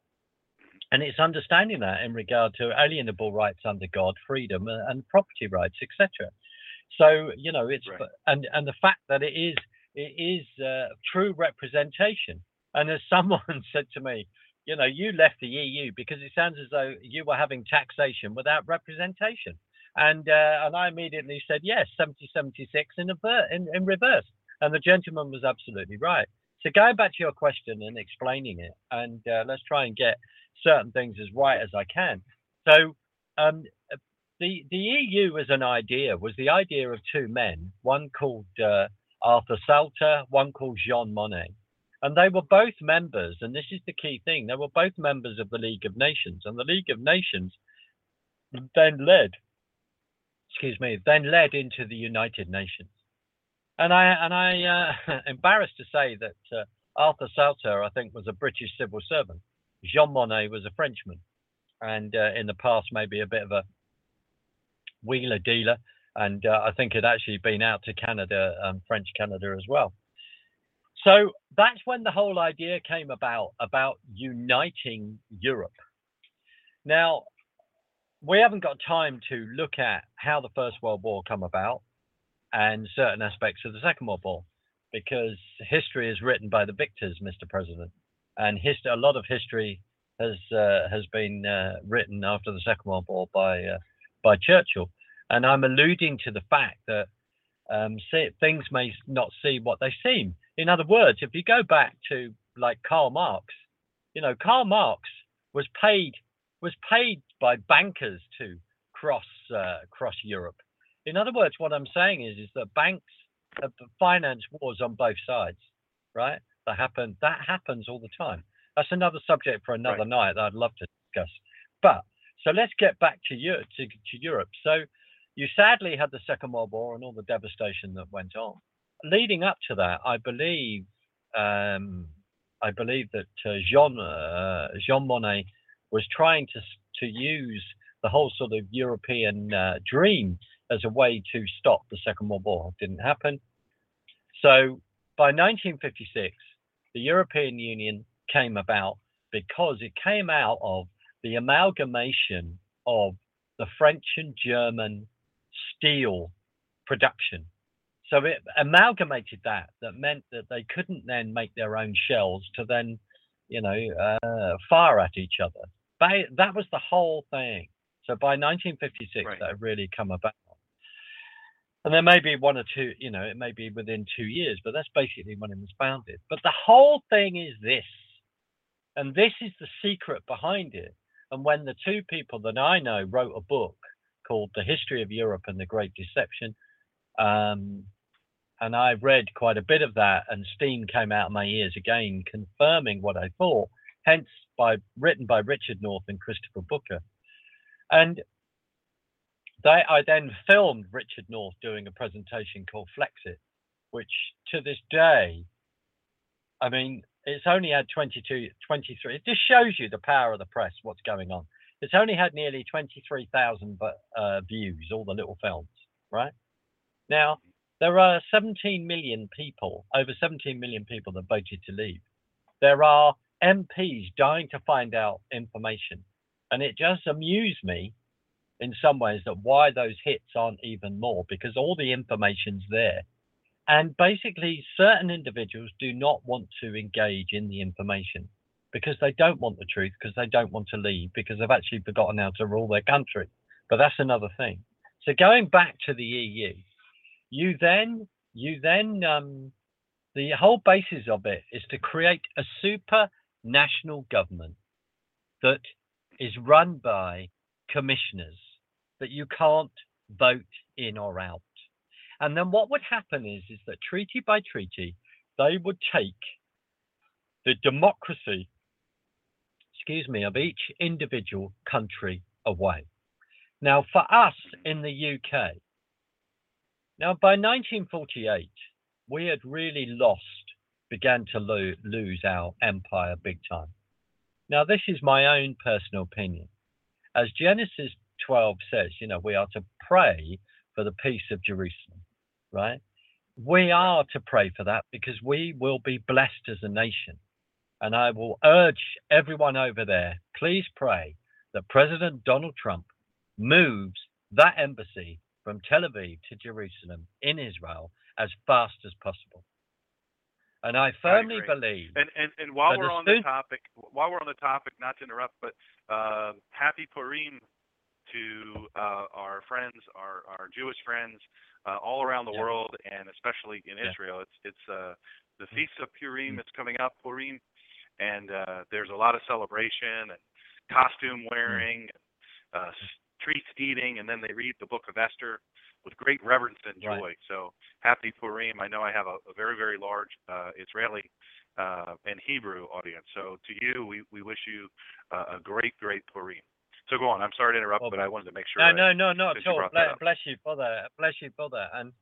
and it's understanding that in regard to alienable rights under God, freedom, uh, and property rights, etc. So you know, it's right. and and the fact that it is it is uh, true representation. And as someone said to me, you know, you left the EU because it sounds as though you were having taxation without representation. And uh, and I immediately said yes, 7076 in, in in reverse. And the gentleman was absolutely right. So going back to your question and explaining it, and uh, let's try and get certain things as right as I can. So um, the the EU as an idea was the idea of two men, one called uh, Arthur Salter, one called Jean Monnet. And they were both members, and this is the key thing, they were both members of the League of Nations. And the League of Nations then led, excuse me, then led into the United Nations. And I and I uh, embarrassed to say that uh, Arthur Salter, I think, was a British civil servant. Jean Monnet was a Frenchman, and uh, in the past maybe a bit of a wheeler dealer, and uh, I think had actually been out to Canada, um, French Canada as well. So that's when the whole idea came about about uniting Europe. Now, we haven't got time to look at how the First World War come about and certain aspects of the Second World War because history is written by the victors, Mr. President, and history, a lot of history has uh, has been uh, written after the Second World War by uh, by Churchill, and I'm alluding to the fact that um, see, things may not seem what they seem. In other words, if you go back to like Karl Marx, you know, Karl Marx was paid was paid by bankers to cross uh, cross Europe. In other words, what I'm saying is is that banks have finance wars on both sides, right? That happen that happens all the time. That's another subject for another right. night that I'd love to discuss. But so let's get back to Europe. To, to Europe. So you sadly had the Second World War and all the devastation that went on. Leading up to that, I believe, um, I believe that uh, Jean uh, Jean Monnet was trying to to use the whole sort of European uh, dream as a way to stop the Second World War. It didn't happen. So by 1956, the European Union came about because it came out of the amalgamation of the French and German steel production. So it amalgamated that. That meant that they couldn't then make their own shells to then, you know, uh, fire at each other. But that was the whole thing. So by 1956, right. that had really come about. And there may be one or two, you know, it may be within two years, but that's basically when it was founded. But the whole thing is this, and this is the secret behind it. And when the two people that I know wrote a book called The History of Europe and the Great Deception, um, and I read quite a bit of that, and steam came out of my ears again, confirming what I thought. Hence, by written by Richard North and Christopher Booker, and they, I then filmed Richard North doing a presentation called Flexcit, which to this day, I mean, it's only had 22, 23. It just shows you the power of the press, what's going on. It's only had nearly 23,000 uh, views, all the little films, right? Now, there are 17 million people, over 17 million people that voted to leave. There are MPs dying to find out information. And it just amused me in some ways that why those hits aren't even more because all the information's there and basically, certain individuals do not want to engage in the information because they don't want the truth, because they don't want to leave, because they've actually forgotten how to rule their country. But that's another thing. So going back to the EU, you then you then um, the whole basis of it is to create a super national government that is run by commissioners that you can't vote in or out. And then what would happen is, is that treaty by treaty, they would take the democracy, excuse me, of each individual country away. Now, for us in the UK, now by 1948, we had really lost, began to lo- lose our empire big time. Now, this is my own personal opinion. As Genesis 12 says, you know, we are to pray for the peace of Jerusalem right? We are to pray for that because we will be blessed as a nation. And I will urge everyone over there, please pray that President Donald Trump moves that embassy from Tel Aviv to Jerusalem in Israel as fast as possible. And I firmly I believe. And and, and while we're on the topic, while we're on the topic, not to interrupt, but uh, happy Purim to uh, our friends, our our Jewish friends, uh, all around the world, and especially in. Israel. It's it's uh, the mm. feast of Purim mm-hmm. is coming up, Purim, and uh, there's a lot of celebration, and costume wearing, uh, treats eating, and then they read the book of Esther with great reverence and joy. Right. So happy Purim. I know I have a, a very, very large uh, Israeli uh, and Hebrew audience. So to you, we, we wish you uh, a great, great Purim. So go on. I'm sorry to interrupt, Well, but I wanted to make sure. No, I- no, no, not at all. Bless, bless you brother. Bless you brother. And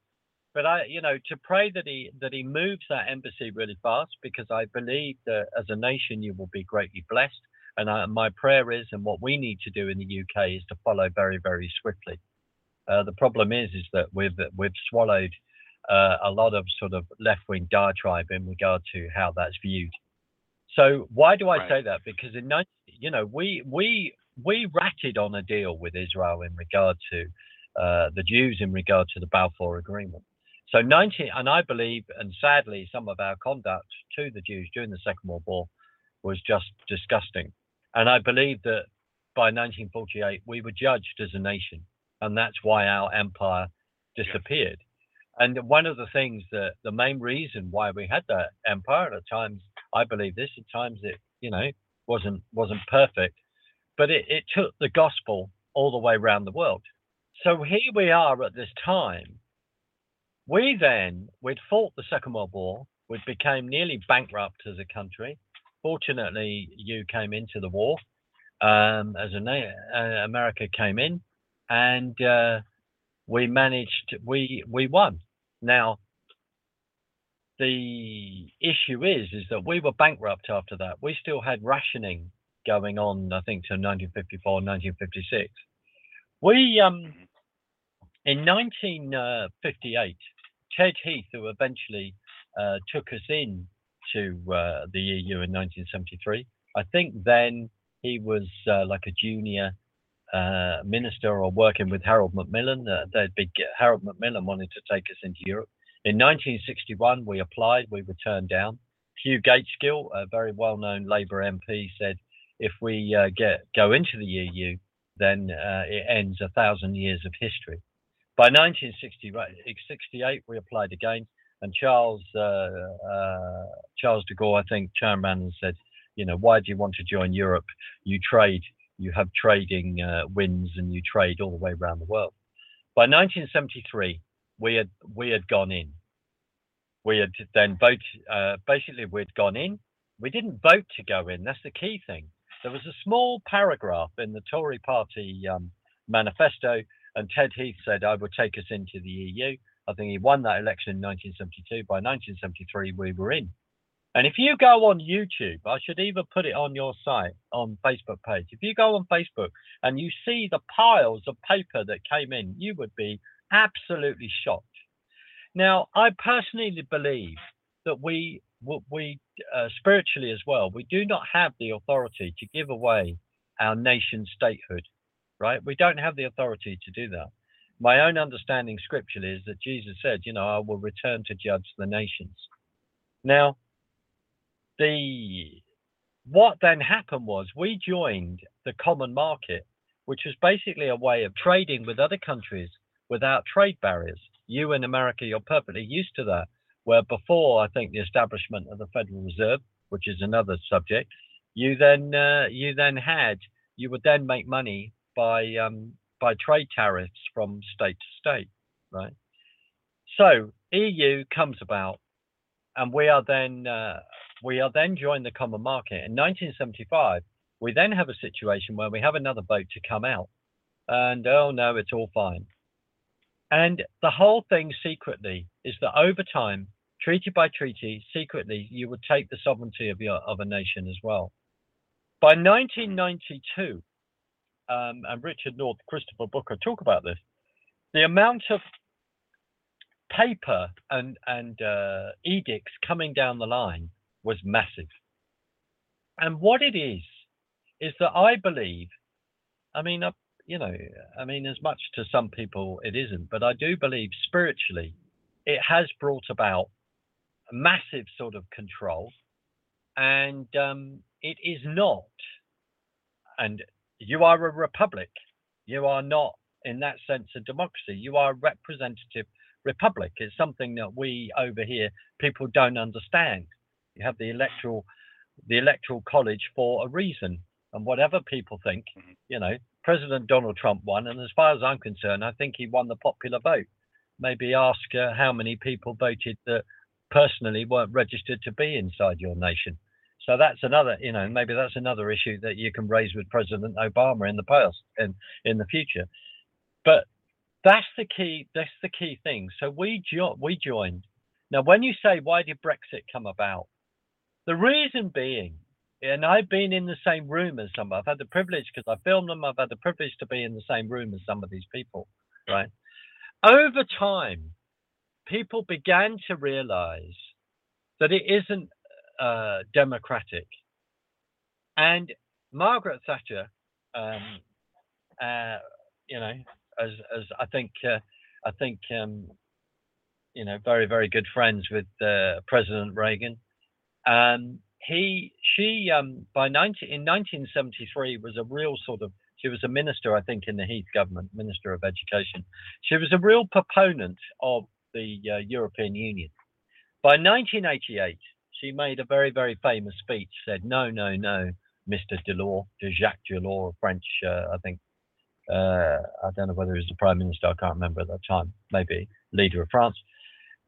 but I, you know, to pray that he that he moves that embassy really fast because I believe that as a nation you will be greatly blessed. And I, my prayer is, and what we need to do in the UK is to follow very, very swiftly. Uh, the problem is, is that we've we've swallowed uh, a lot of sort of left-wing diatribe in regard to how that's viewed. So why do I Right. say that? Because in 19, you know, we we we ratted on a deal with Israel in regard to uh, the Jews in regard to the Balfour Agreement. So 19, and I believe, and sadly, some of our conduct to the Jews during the Second World War was just disgusting. And I believe that by 1948 we were judged as a nation, and that's why our empire disappeared. And one of the things that the main reason why we had that empire at times, I believe this, at times it, you know, wasn't wasn't perfect, but it, it took the gospel all the way around the world. So here we are at this time. We then, we'd fought the Second World War, we became nearly bankrupt as a country. Fortunately, you came into the war um, as a uh, America came in, and uh, we managed. We we won. Now, the issue is is that we were bankrupt after that. We still had rationing going on. I think to 1954, 1956. We um in 1958, Ted Heath, who eventually uh, took us in to uh, the EU in 1973, I think then he was uh, like a junior uh, minister or working with Harold Macmillan. Uh, they'd be, Harold Macmillan wanted to take us into Europe. In 1961, we applied, we were turned down. Hugh Gaitskell, a very well-known Labour MP, said if we uh, get go into the EU, then uh, it ends a thousand years of history. By 1968, we applied again, and Charles uh, uh, Charles de Gaulle, I think, turned around and said, you know, why do you want to join Europe? You trade, you have trading uh, wins, and you trade all the way around the world. By 1973, we had we had gone in. We had then voted. Uh, basically, we'd gone in. We didn't vote to go in. That's the key thing. There was a small paragraph in the Tory Party um, manifesto, and Ted Heath said, "I would take us into the EU." I think he won that election in 1972. By 1973, we were in. And if you go on YouTube, I should either put it on your site, on Facebook page. If you go on Facebook and you see the piles of paper that came in, you would be absolutely shocked. Now, I personally believe that we, we uh, spiritually as well, we do not have the authority to give away our nation statehood, right? We don't have the authority to do that. My own understanding scripturally is that Jesus said, you know, I will return to judge the nations. Now, the what then happened was we joined the common market, which was basically a way of trading with other countries without trade barriers. You in America, you're perfectly used to that. Where before, I think the establishment of the Federal Reserve, which is another subject, you then uh, you then had you would then make money by um, by trade tariffs from state to state, right? So EU comes about, and we are then uh, we are then joined the common market in 1975. We then have a situation where we have another boat to come out, and oh no, it's all fine. And the whole thing secretly is that over time, treaty by treaty, secretly, you would take the sovereignty of your of a nation as well. By 1992, um, and Richard North, Christopher Booker talk about this, the amount of paper and and uh, edicts coming down the line was massive. And what it is is that I believe, I mean, uh, you know, I mean, as much to some people it isn't, but I do believe spiritually it has brought about massive sort of control, and um, it is not. And you are a republic. You are not, in that sense, a democracy. You are a representative republic. It's something that we over here people don't understand. You have the electoral, the electoral college for a reason. And whatever people think, Mhm. you know, President Donald Trump won, and as far as I'm concerned, I think he won the popular vote. Maybe ask uh, how many people voted that personally weren't registered to be inside your nation. So that's another, you know, maybe that's another issue that you can raise with President Obama in the past and in the future. But that's the key. That's the key thing. So we jo- we joined. Now, when you say why did Brexit come about, the reason being, and I've been in the same room as some. I've had the privilege because I filmed them. I've had the privilege to be in the same room as some of these people, right? Over time, people began to realize that it isn't uh, democratic. And Margaret Thatcher, um, uh, you know, as as I think uh, I think um, you know, very very good friends with uh, President Reagan. Um, he she um, by 19 in 1973 was a real sort of she was a minister I think in the Heath government, minister of education. She was a real proponent of the uh, European Union. By 1988, she made a very very famous speech. Said no no no, Mr. Delors, de Jacques Delors, French uh, I think uh, I don't know whether he was the prime minister, I can't remember at that time, maybe leader of France.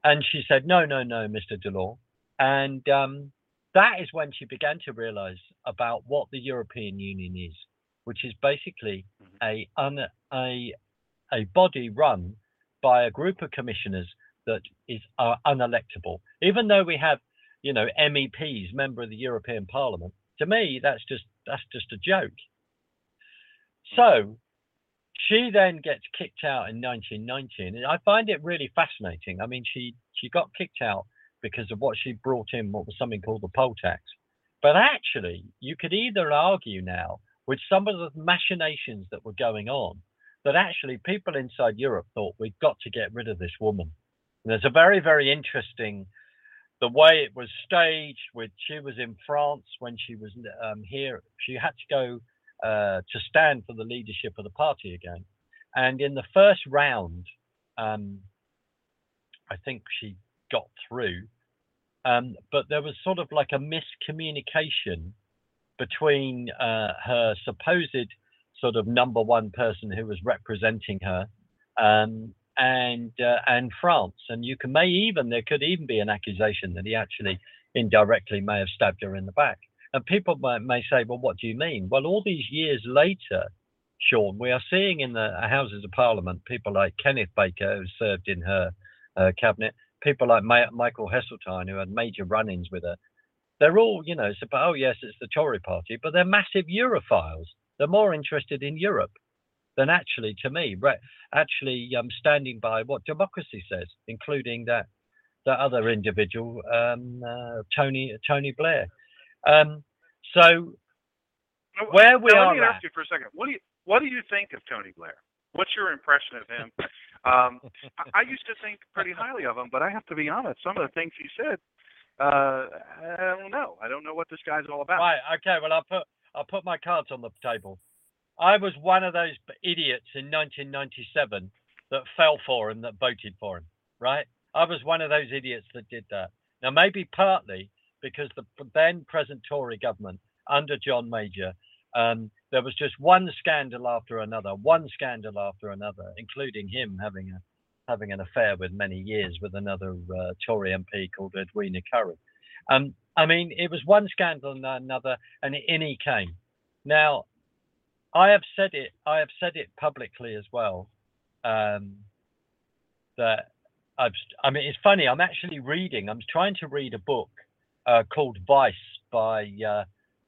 And she said, no, no, no, Mr. Delors. And um, that is when she began to realize about what the European Union is, which is basically a, un, a, a body run by a group of commissioners that is are unelectable. Even though we have, you know, MEPs, member of the European Parliament, to me, that's just that's just a joke. So she then gets kicked out in 1919 and i find it really fascinating i mean she she got kicked out because of what she brought in what was something called the poll tax but actually you could either argue now with some of the machinations that were going on that actually people inside europe thought we've got to get rid of this woman there's a very very interesting the way it was staged with she was in france when she was um, here she had to go uh, to stand for the leadership of the party again. And in the first round, um, I think she got through, um, but there was sort of like a miscommunication between uh, her supposed sort of number one person who was representing her um, and uh, and France. And you can may even there could even be an accusation that he actually indirectly may have stabbed her in the back. And people might, may say, well, what do you mean? Well, all these years later, Sean, we are seeing in the Houses of Parliament people like Kenneth Baker, who served in her uh, cabinet, people like Ma- Michael Heseltine, who had major run ins with her. They're all, you know, it's about, oh, yes, it's the Tory party, but they're massive Europhiles. They're more interested in Europe than actually, to me, re- actually um, standing by what democracy says, including that that other individual, um, uh, Tony Tony Blair. Um, so where we now, are Let me at- ask you for a second. What do you What do you think of Tony Blair? What's your impression of him? um, I, I used to think pretty highly of him, but I have to be honest. Some of the things he said, uh, I don't know. I don't know what this guy's all about. Right. Okay. Well, I'll put I'll put my cards on the table. I was one of those idiots in 1997 that fell for him, that voted for him. Right. I was one of those idiots that did that. Now, maybe partly because the then present Tory government under John Major, um, there was just one scandal after another, one scandal after another, including him having a having an affair with many years with another uh, Tory MP called Edwina Currie. Um, I mean, it was one scandal and another, and in he came. Now, I have said it. I have said it publicly as well. Um, that I've. I mean, it's funny. I'm actually reading. I'm trying to read a book uh, called Vice by uh,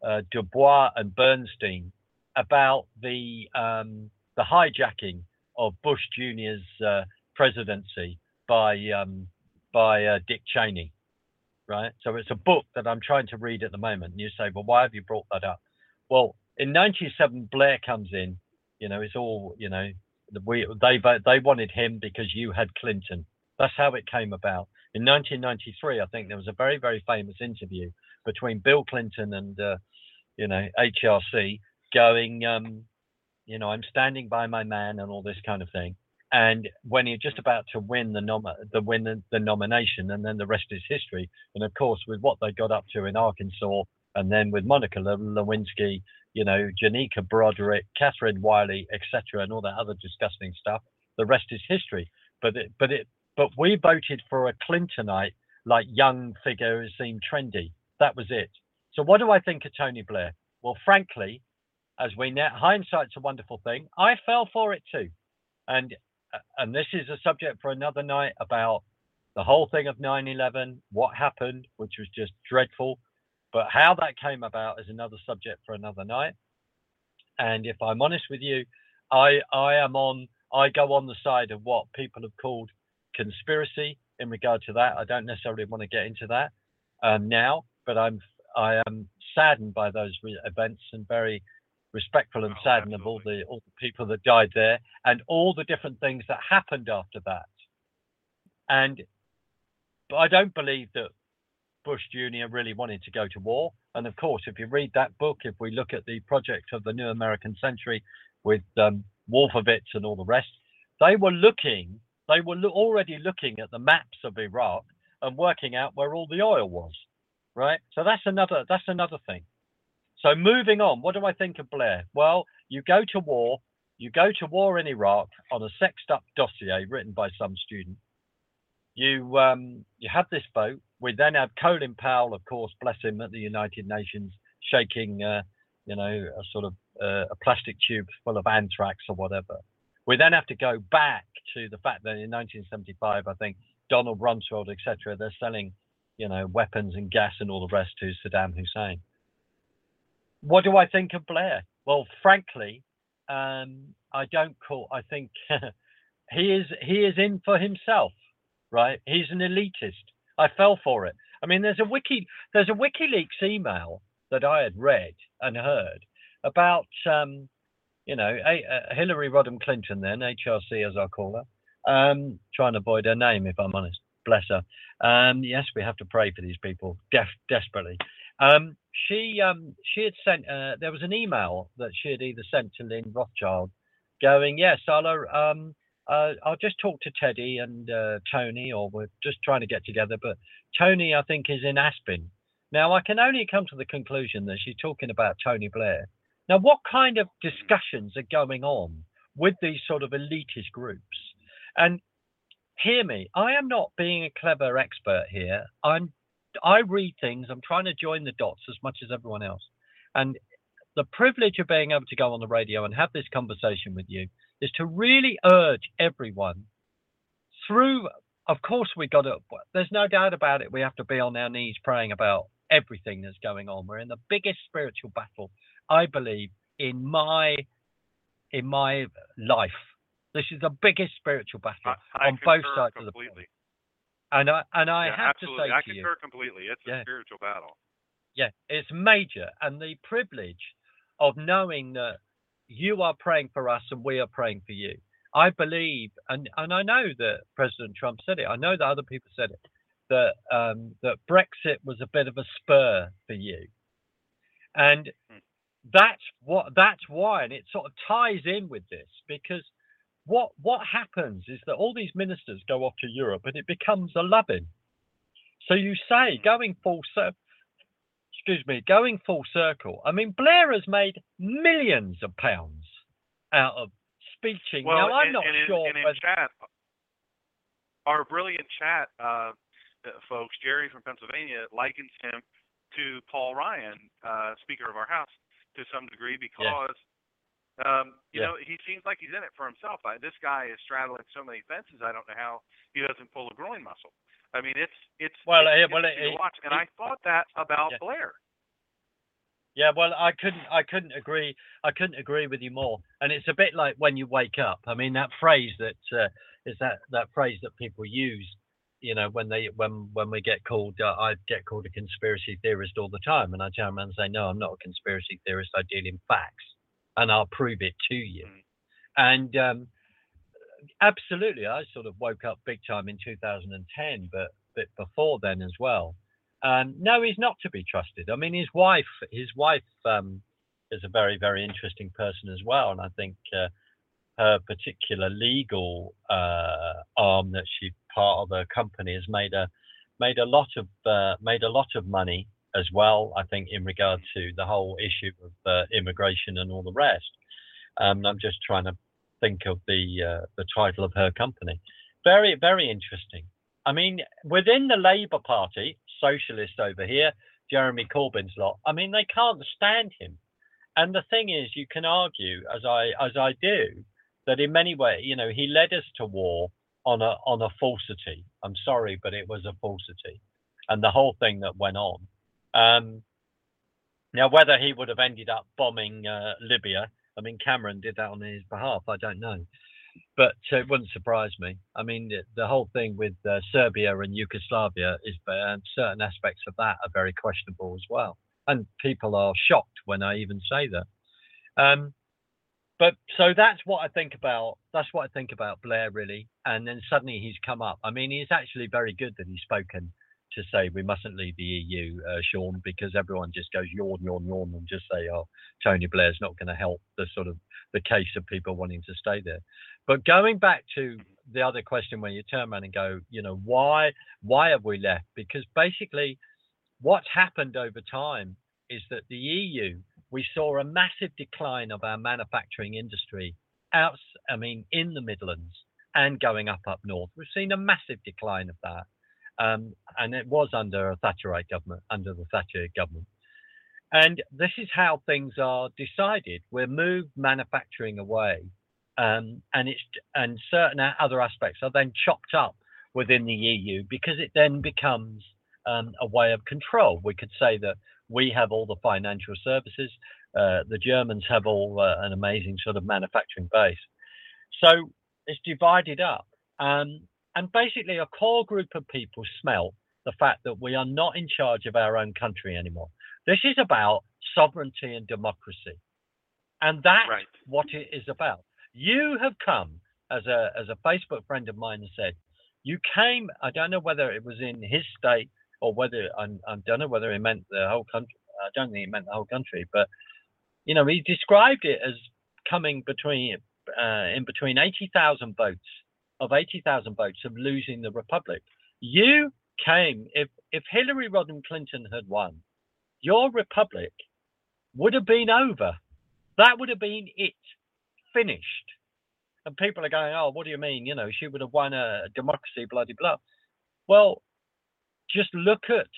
uh, Dubose and Bernstein about the um, the hijacking of Bush Jr.'s uh, presidency by um, by uh, Dick Cheney, right? So it's a book that I'm trying to read at the moment. And you say, well, why have you brought that up? Well, in '97, Blair comes in. You know, it's all you know. We they they wanted him because you had Clinton. That's how it came about. In 1993, I think there was a very very famous interview between Bill Clinton and uh, you know HRC going, um, you know, I'm standing by my man and all this kind of thing. And when you're just about to win the nom the win the, the nomination, and then the rest is history. And of course, with what they got up to in Arkansas, and then with Monica Lewinsky you know, Janika Broaddrick, Catherine Willey, etc., and all that other disgusting stuff. The rest is history. But it, but it, but we voted for a Clintonite, like young figure who seemed trendy. That was it. So what do I think of Tony Blair? Well, frankly, as we know, hindsight's a wonderful thing. I fell for it too, and and this is a subject for another night about the whole thing of 9/11, what happened, which was just dreadful, but how that came about is another subject for another night. And if I'm honest with you, I I am on I go on the side of what people have called conspiracy in regard to that. I don't necessarily want to get into that um, now, but I'm I am saddened by those re- events and very respectful and Oh, saddened of all the all the people that died there and all the different things that happened after that. And but I don't believe that Bush Jr. really wanted to go to war. And of course, if you read that book, if we look at the project of the New American Century with um, Wolfowitz and all the rest, they were looking, they were lo- already looking at the maps of Iraq and working out where all the oil was, right? So that's another that's another thing. So moving on, what do I think of Blair? Well, you go to war, you go to war in Iraq on a sexed up dossier written by some student. You um, you have this vote. We then have Colin Powell, of course, bless him, at the United Nations, shaking, uh, you know, a sort of uh, a plastic tube full of anthrax or whatever. We then have to go back to the fact that in 1975, I think Donald Rumsfeld, etc., they're selling, you know, weapons and gas and all the rest to Saddam Hussein. What do I think of Blair? Well, frankly, um, I don't call. I think he is he is in for himself, right? He's an elitist. I fell for it. I mean, there's a wiki there's a WikiLeaks email that I had read and heard about um, you know a, uh, Hillary Rodham Clinton, then HRC as I call her. Um, trying to avoid her name if I'm honest. Bless her. Um, yes, we have to pray for these people def- desperately. Um, she um, she had sent uh, there was an email that she had either sent to Lynn Rothschild, going, "Yes, I'll uh, I'll just talk to Teddy and uh, Tony, or we're just trying to get together." But Tony, I think, is in Aspen. Now, I can only come to the conclusion that she's talking about Tony Blair. Now, what kind of discussions are going on with these sort of elitist groups? And hear me, I am not being a clever expert here. I'm I read things, I'm trying to join the dots as much as everyone else. And the privilege of being able to go on the radio and have this conversation with you is to really urge everyone through of course we got to there's no doubt about it we have to be on our knees praying about everything that's going on we're in the biggest spiritual battle i believe in my in my life this is the biggest spiritual battle I, I on both sides of the completely. and i and i yeah, have absolutely. to say I to you concur completely. It's Yeah. a spiritual battle. yeah, it's major. And the privilege of knowing that you are praying for us and we are praying for you. I believe, and, and I know that President Trump said it, I know that other people said it, that um, that Brexit was a bit of a spur for you. And Hmm. that's what that's why, and it sort of ties in with this because what what happens is that all these ministers go off to Europe and it becomes a loving. So you say going full circle excuse me, going full circle. I mean, Blair has made millions of pounds out of speeching. Well, now, I'm and, not and in, sure and in chat, our brilliant chat uh, uh, folks, Jerry from Pennsylvania, likens him to Paul Ryan, uh, Speaker of our House, to some degree because. Um, you Yeah. know, he seems like he's in it for himself. I, this guy is straddling so many fences. I don't know how he doesn't pull a groin muscle. I mean, it's it's Well, it's well, eh, to watch, and eh, I thought that about yeah. Blair. Yeah, well, I couldn't, I couldn't agree, I couldn't agree with you more. And it's a bit like when you wake up. I mean, that phrase that uh, is that that phrase that people use. You know, when they when when we get called, uh, I get called a conspiracy theorist all the time, and I turn around and say, no, I'm not a conspiracy theorist. I deal in facts, and I'll prove it to you. Mm. And um, absolutely, I sort of woke up big time in 2010, but but before then as well. Um, no, he's not to be trusted. I mean, his wife, his wife um, is a very, very interesting person as well, and I think uh, her particular legal uh, arm that she part of her company has made a made a lot of uh, made a lot of money as well. I think in regard to the whole issue of uh, immigration and all the rest. Um, I'm just trying to think of the uh, the title of her company. Very very interesting. I mean, within the Labour Party, socialist over here, Jeremy Corbyn's lot. I mean, they can't stand him. And the thing is, you can argue, as I as I do, that in many ways, you know, he led us to war on a on a falsity. I'm sorry, but it was a falsity, and the whole thing that went on. Um, now, whether he would have ended up bombing uh, Libya, I mean, Cameron did that on his behalf. I don't know, but it wouldn't surprise me. I mean, the, the whole thing with uh, Serbia and Yugoslavia is uh, certain aspects of that are very questionable as well, and people are shocked when I even say that. Um, but so that's what I think about. That's what I think about Blair really. And then suddenly he's come up. I mean, he's actually very good that he's spoken to say we mustn't leave the EU, uh, Sean, because everyone just goes yawn, yawn, yawn, and just say, oh, Tony Blair's not going to help the sort of the case of people wanting to stay there. But going back to the other question, where you turn around and go, you know, why why have we left? Because basically, what's happened over time is that the EU we saw a massive decline of our manufacturing industry out, I mean, in the Midlands and going up up north. We've seen a massive decline of that. Um, and it was under a Thatcherite government, under the Thatcher government. And this is how things are decided. We're moved manufacturing away, um, and it's and certain other aspects are then chopped up within the EU because it then becomes um, a way of control. We could say that we have all the financial services. Uh, the Germans have all uh, an amazing sort of manufacturing base. So it's divided up. Um, and basically, a core group of people smell the fact that we are not in charge of our own country anymore. This is about sovereignty and democracy. And that's right. what it is about. You have come, as a, as a Facebook friend of mine said, you came, I don't know whether it was in his state or whether I, I don't know whether he meant the whole country. I don't think he meant the whole country, but you know, he described it as coming between uh, in between 80,000 votes of 80,000 votes of losing the republic. You came if if Hillary Rodham Clinton had won, your republic would have been over. That would have been it, finished. And people are going, oh, what do you mean? You know, she would have won a democracy, bloody blah. Well, just look at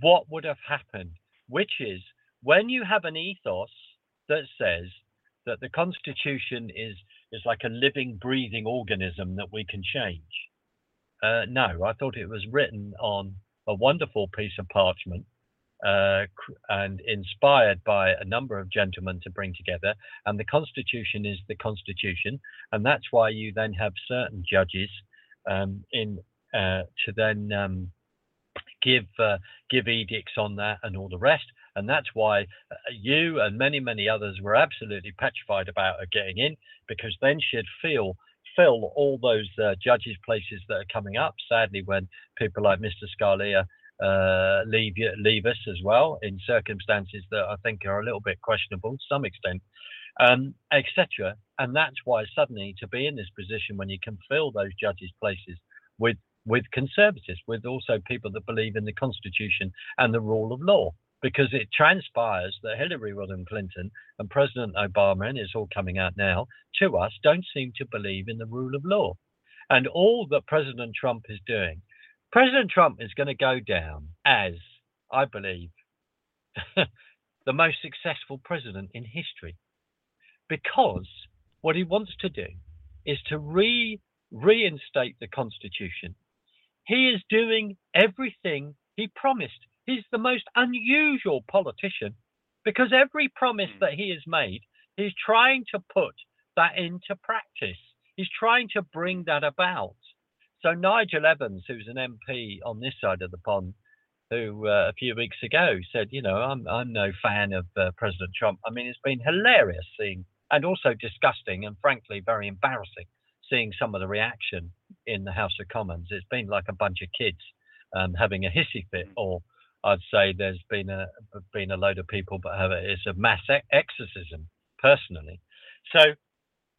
what would have happened, which is when you have an ethos that says that the Constitution is is like a living, breathing organism that we can change. Uh, no, I thought it was written on a wonderful piece of parchment uh, and inspired by a number of gentlemen to bring together. And the Constitution is the Constitution, and that's why you then have certain judges um, in uh, to then um, give uh, give edicts on that and all the rest. And that's why uh, you and many many others were absolutely petrified about her getting in because then she'd feel fill all those uh, judges' places that are coming up. Sadly, when people like Mr. Scalia uh, leave leave us as well in circumstances that I think are a little bit questionable to some extent, um, etc. And that's why suddenly to be in this position when you can fill those judges' places with with conservatives, with also people that believe in the Constitution and the rule of law. Because it transpires that Hillary Rodham Clinton and President Obama, and it's all coming out now, to us, don't seem to believe in the rule of law. And all that President Trump is doing, President Trump is going to go down as, I believe, the most successful president in history. Because what he wants to do is to re reinstate the Constitution he is doing everything he promised. He's the most unusual politician because every promise hmm. that he has made, he's trying to put that into practice. He's trying to bring that about. So Nigel Evans, who's an MP on this side of the pond, who uh, a few weeks ago said, you know, I'm I'm no fan of uh, President Trump. I mean, it's been hilarious seeing, and also disgusting, and frankly very embarrassing seeing some of the reaction in the House of Commons. It's been like a bunch of kids um, having a hissy fit, mm. or I'd say there's been a been a load of people, but have it's a mass exorcism personally. So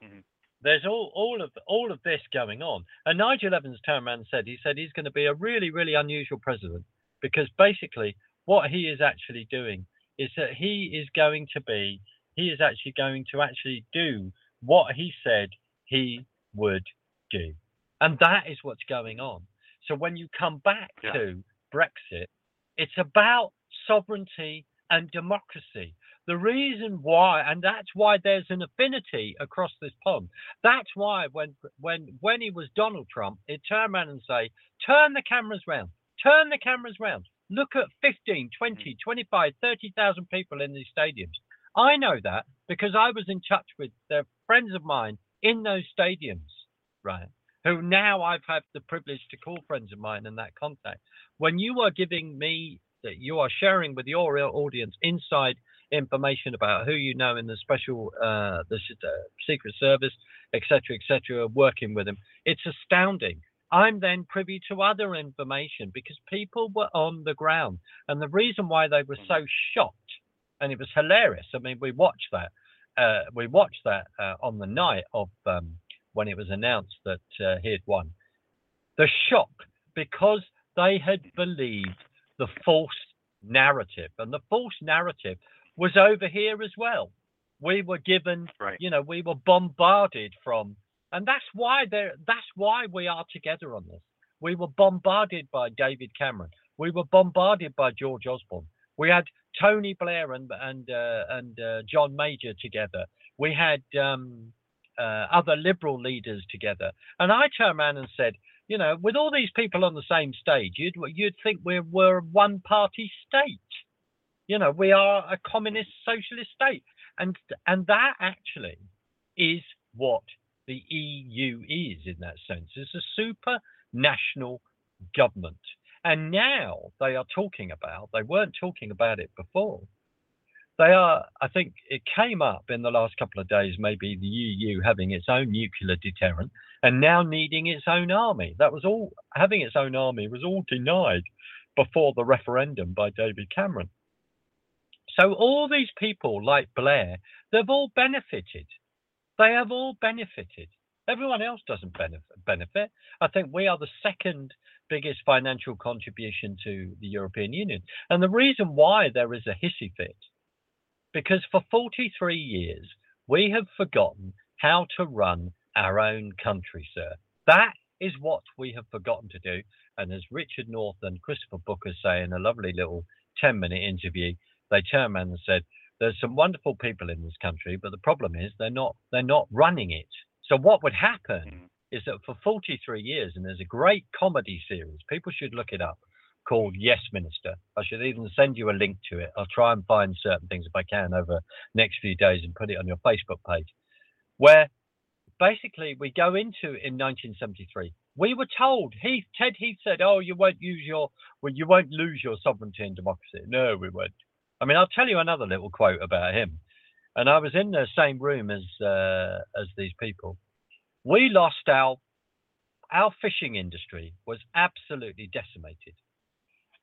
mm-hmm. there's all all of all of this going on. And Nigel Evans turned around and said he said he's going to be a really really unusual president because basically what he is actually doing is that he is going to be, he is actually going to actually do what he said he would do. And that is what's going on. So when you come back Yeah. to Brexit, it's about sovereignty and democracy. The reason why, and that's why there's an affinity across this pond. That's why when when when he was Donald Trump, he'd turn around and say, turn the cameras round, turn the cameras round. Look at 15, 20, mm. 25, 30,000 people in these stadiums. I know that because I was in touch with the friends of mine in those stadiums, right? Who now I've had the privilege to call friends of mine in that contact. When you are giving me that you are sharing with your audience inside information about who you know in the special, uh, the uh, Secret Service, etc., etc., working with them, it's astounding. I'm then privy to other information because people were on the ground, and the reason why they were so shocked, and it was hilarious. I mean, we watched that. Uh, we watched that uh, on the night of um, when it was announced that uh, he had won. The shock because they had believed the false narrative, and the false narrative was over here as well. We were given Right. you know we were bombarded from and that's why there that's why we are together on this we were bombarded by david cameron we were bombarded by george osborne we had tony blair and and uh, and uh, john major together we had um, uh, other liberal leaders together and i turned around and said you know with all these people on the same stage you'd you'd think we're, we're a one party state you know we are a communist socialist state and and that actually is what the EU is in that sense. It's a super national government. And now they are talking about, they weren't talking about it before. They are, I think it came up in the last couple of days, maybe the EU having its own nuclear deterrent and now needing its own army. That was all, having its own army was all denied before the referendum by David Cameron. So all these people like Blair, they've all benefited. They have all benefited. Everyone else doesn't benefit. I think we are the second biggest financial contribution to the European Union. And the reason why there is a hissy fit, because for 43 years, we have forgotten how to run our own country, sir. That is what we have forgotten to do. And as Richard North and Christopher Booker say in a lovely little 10 minute interview, they turned around and said, there's some wonderful people in this country, but the problem is they're not they're not running it. So what would happen Mhm. is that for 43 years, and there's a great comedy series, people should look it up, called Yes Minister. I should even send you a link to it. I'll try and find certain things if I can over next few days and put it on your Facebook page, where basically we go into in 1973. We were told Ted Heath said, "Oh, you won't use your well, you won't lose your sovereignty and democracy." No, we won't. I mean, I'll tell you another little quote about him. And I was in the same room as uh, as these people. We lost our our fishing industry was absolutely decimated.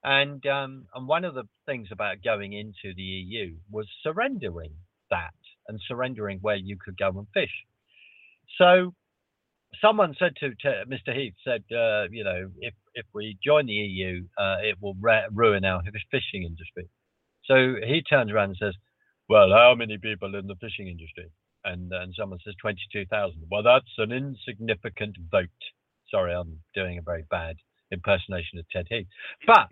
And um, and one of the things about going into the EU was surrendering that and surrendering where you could go and fish. So someone said to, to Mr. Heath said, uh, you know, if if we join the EU, uh, it will ra- ruin our fishing industry. So he turns around and says, "Well, how many people in the fishing industry?" And and someone says twenty-two thousand. Well, that's an insignificant vote. Sorry, I'm doing a very bad impersonation of Ted Heath, but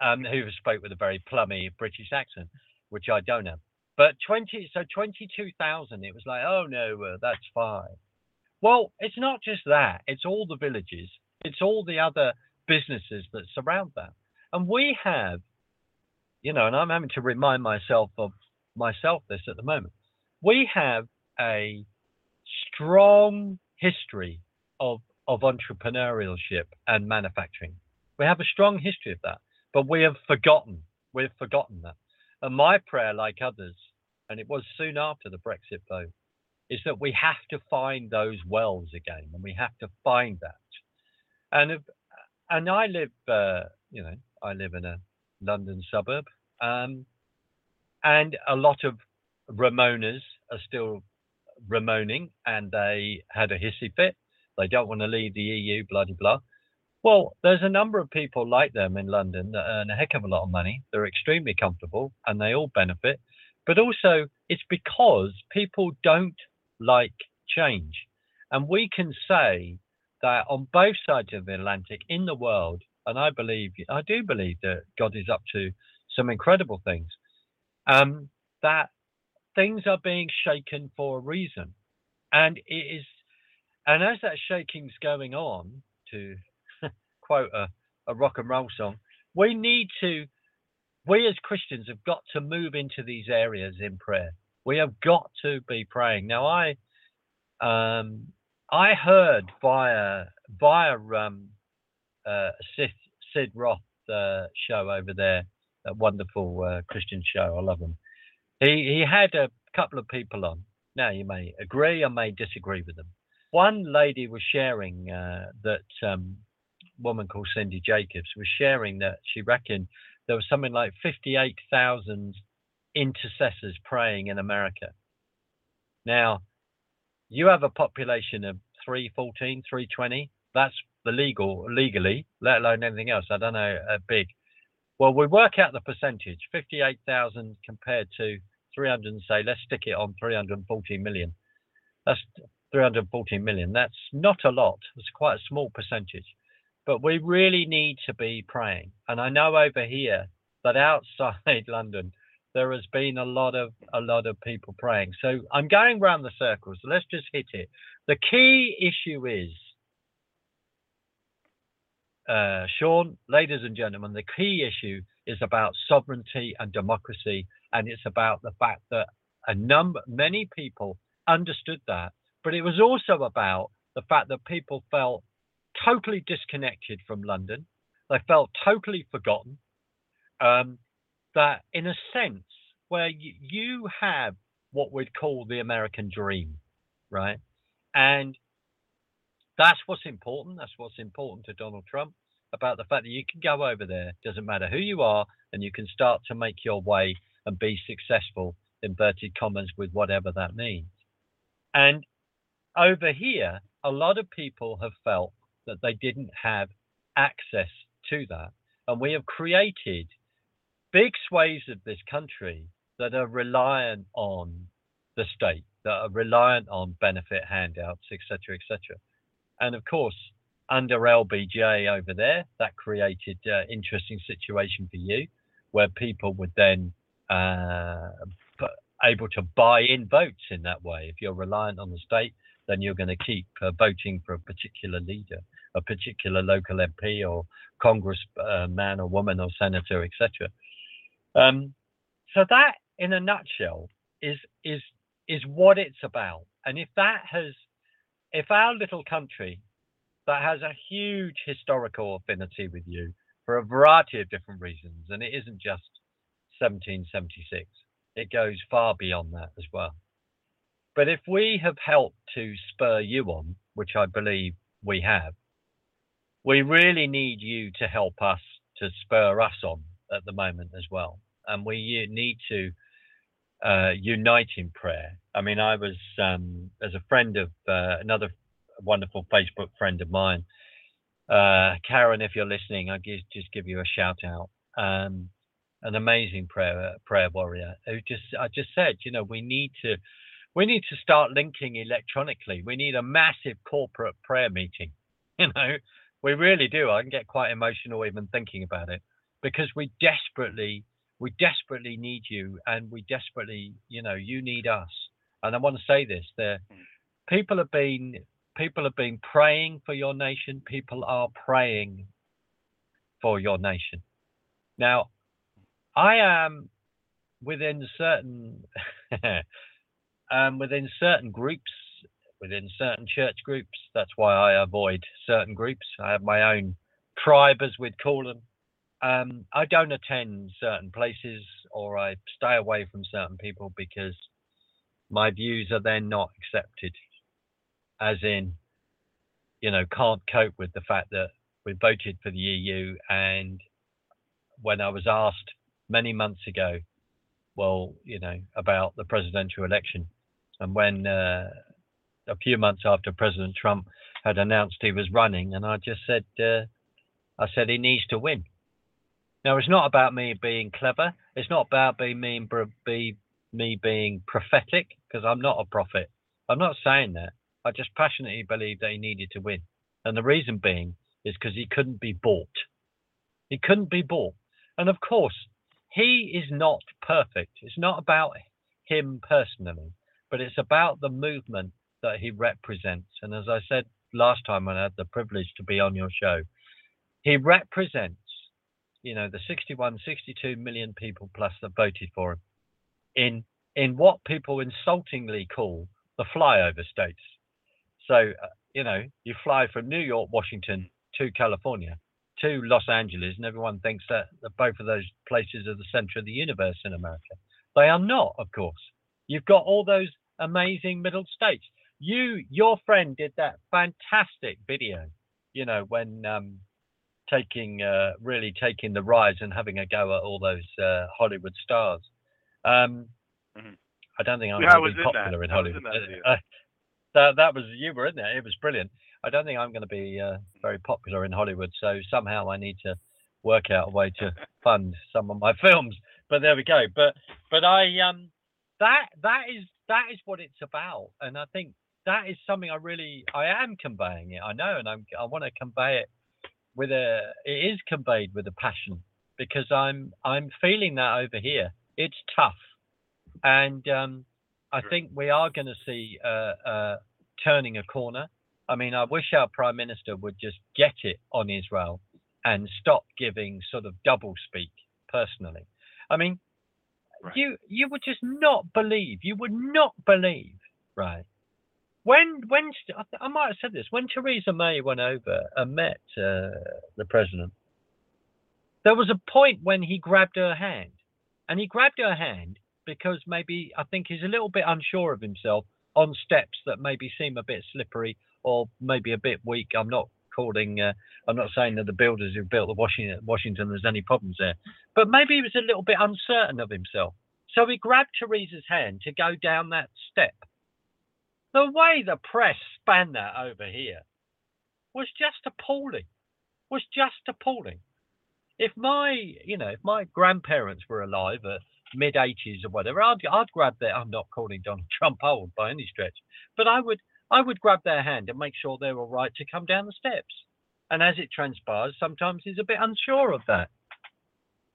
um, who spoke with a very plummy British accent, which I don't have. But twenty, so twenty-two thousand. It was like, oh no, uh, that's fine. Well, it's not just that. It's all the villages. It's all the other businesses that surround that. And we have, you know, and I'm having to remind myself of myself this at the moment. We have a strong history of of entrepreneurship and manufacturing. We have a strong history of that, but we have forgotten. We've forgotten that. And my prayer, like others, and it was soon after the Brexit vote, is that we have to find those wells again, and we have to find that. And if, and I live, uh, you know, I live in a London suburb, um, and a lot of Remoaners are still Remoaning, and they had a hissy fit. They don't want to leave the EU, bloody blah. Well, there's a number of people like them in London that earn a heck of a lot of money. They're extremely comfortable and they all benefit. But also, it's because people don't like change. And we can say that on both sides of the Atlantic in the world, and I believe, I do believe that God is up to some incredible things, um, that things are being shaken for a reason. And it is, and as that shaking's going on, to quote a, a rock and roll song, we need to, we as Christians have got to move into these areas in prayer. We have got to be praying. Now, I, um, I heard via via um, uh, Sid, Sid Roth uh, show over there, that wonderful uh, Christian show. I love him. He he had a couple of people on. Now you may agree or may disagree with them. One lady was sharing uh, that um, woman called Cindy Jacobs was sharing that she reckoned there was something like 58,000 intercessors praying in America. Now, you have a population of 314, 320. That's the legal, legally, let alone anything else. I don't know, uh, big. Well, we work out the percentage 58,000 compared to 300 and say, let's stick it on 314 million. That's 314 million. That's not a lot. It's quite a small percentage. But we really need to be praying. And I know over here that outside London, there has been a lot of a lot of people praying. So I'm going round the circles. Let's just hit it. The key issue is, uh, Sean, ladies and gentlemen, the key issue is about sovereignty and democracy, and it's about the fact that a number, many people understood that, but it was also about the fact that people felt totally disconnected from London. They felt totally forgotten. Um, that, in a sense, where you, you have what we'd call the American dream, right? And that's what's important. That's what's important to Donald Trump about the fact that you can go over there, doesn't matter who you are, and you can start to make your way and be successful, inverted commas, with whatever that means. And over here, a lot of people have felt that they didn't have access to that. And we have created big swathes of this country that are reliant on the state, that are reliant on benefit handouts, etc., etc. And of course, under LBJ over there, that created interesting situation for you, where people would then uh, able to buy in votes in that way. If you're reliant on the state, then you're going to keep uh, voting for a particular leader, a particular local MP or congressman uh, or woman or senator, etc. Um, so that, in a nutshell, is is is what it's about. And if that has, if our little country that has a huge historical affinity with you for a variety of different reasons, and it isn't just 1776, it goes far beyond that as well. But if we have helped to spur you on, which I believe we have, we really need you to help us to spur us on at the moment as well. And we need to uh, unite in prayer. I mean, I was, um, as a friend of uh, another wonderful Facebook friend of mine, uh, Karen, if you're listening, I just just give you a shout out. Um, an amazing prayer prayer warrior who just I just said, you know, we need to we need to start linking electronically. We need a massive corporate prayer meeting. You know, we really do. I can get quite emotional even thinking about it because we desperately we desperately need you and we desperately you know you need us and i want to say this there hmm. people have been people have been praying for your nation people are praying for your nation now i am within certain um, within certain groups within certain church groups that's why i avoid certain groups i have my own tribe as we'd call them um, I don't attend certain places or I stay away from certain people because my views are then not accepted. As in, you know, can't cope with the fact that we voted for the EU. And when I was asked many months ago, well, you know, about the presidential election, and when uh, a few months after President Trump had announced he was running, and I just said, uh, I said he needs to win. Now it's not about me being clever. It's not about being me, be, me being prophetic because I'm not a prophet. I'm not saying that. I just passionately believe that he needed to win, and the reason being is because he couldn't be bought. He couldn't be bought, and of course he is not perfect. It's not about him personally, but it's about the movement that he represents. And as I said last time when I had the privilege to be on your show, he represents, you know, the 61, 62 million people plus that voted for him in in what people insultingly call the flyover states. So, uh, you know, you fly from New York, Washington to California to Los Angeles, and everyone thinks that, that both of those places are the center of the universe in America. They are not, of course. You've got all those amazing middle states. You, your friend, did that fantastic video. You know when um, taking uh, really taking the rise and having a go at all those uh, Hollywood stars. Um, mm-hmm. I don't think I'm yeah, going to be popular in Hollywood. In that, uh, that, that was you were in there. It was brilliant. I don't think I'm going to be uh, very popular in Hollywood, so somehow I need to work out a way to fund some of my films. But there we go. But but I um that that is that is what it's about, and I think that is something I really I am conveying it. I know, and I'm I want to convey it with a it is conveyed with a passion because I'm I'm feeling that over here. It's tough, and um, I think we are going to see uh, uh, turning a corner. I mean, I wish our prime minister would just get it on Israel and stop giving sort of double speak. Personally, I mean, right. you you would just not believe. You would not believe, right? When when I might have said this when Theresa May went over and met uh, the president, there was a point when he grabbed her hand, and he grabbed her hand because maybe I think he's a little bit unsure of himself on steps that maybe seem a bit slippery or maybe a bit weak. I'm not calling. Uh, I'm not saying that the builders who built the Washington Washington there's any problems there, but maybe he was a little bit uncertain of himself. So he grabbed Theresa's hand to go down that step the way the press span that over here was just appalling. Was just appalling. If my, you know, if my grandparents were alive at mid 80s or whatever, I'd, I'd grab that. I'm not calling Donald Trump old by any stretch, but I would, I would grab their hand and make sure they're all right to come down the steps. And as it transpires, sometimes he's a bit unsure of that.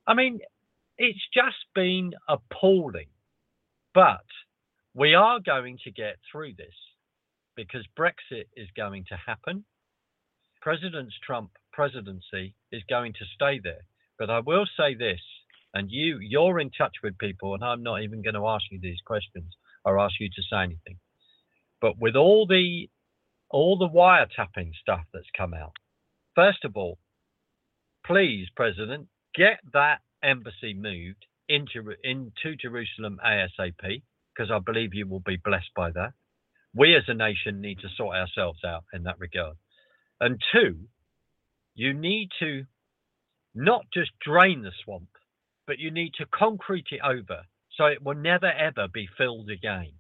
I mean, it's just been appalling. But we are going to get through this because Brexit is going to happen. President Trump presidency is going to stay there. But I will say this, and you you're in touch with people, and I'm not even going to ask you these questions or ask you to say anything. But with all the all the wiretapping stuff that's come out, first of all, please, President, get that embassy moved into into Jerusalem ASAP because I believe you will be blessed by that. We as a nation need to sort ourselves out in that regard. And two, you need to not just drain the swamp, but you need to concrete it over so it will never ever be filled again.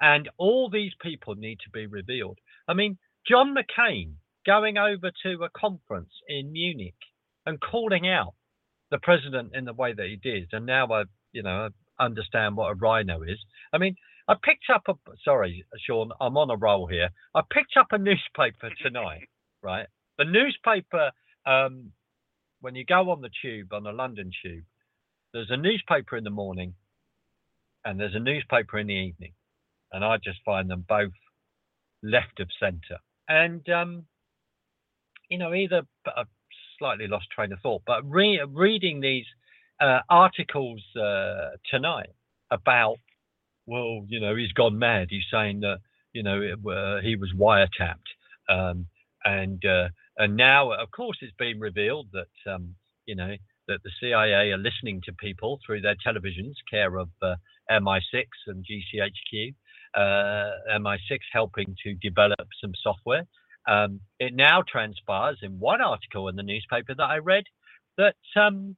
And all these people need to be revealed. I mean, John McCain going over to a conference in Munich and calling out the president in the way that he did, and now I, you know, understand what a RINO is. I mean, I picked up a sorry, Sean, I'm on a roll here. I picked up a newspaper tonight, right? The newspaper, um, when you go on the tube, on the London tube, there's a newspaper in the morning and there's a newspaper in the evening. And I just find them both left of centre. And, um, you know, either a slightly lost train of thought, but re- reading these uh, articles uh, tonight about, well, you know, he's gone mad. He's saying that, you know, it, uh, he was wiretapped. Um, and uh, and now, of course, it's been revealed that, um, you know, that the CIA are listening to people through their televisions, care of uh, MI6 and GCHQ. Uh, MI6 helping to develop some software. Um, it now transpires in one article in the newspaper that I read that um,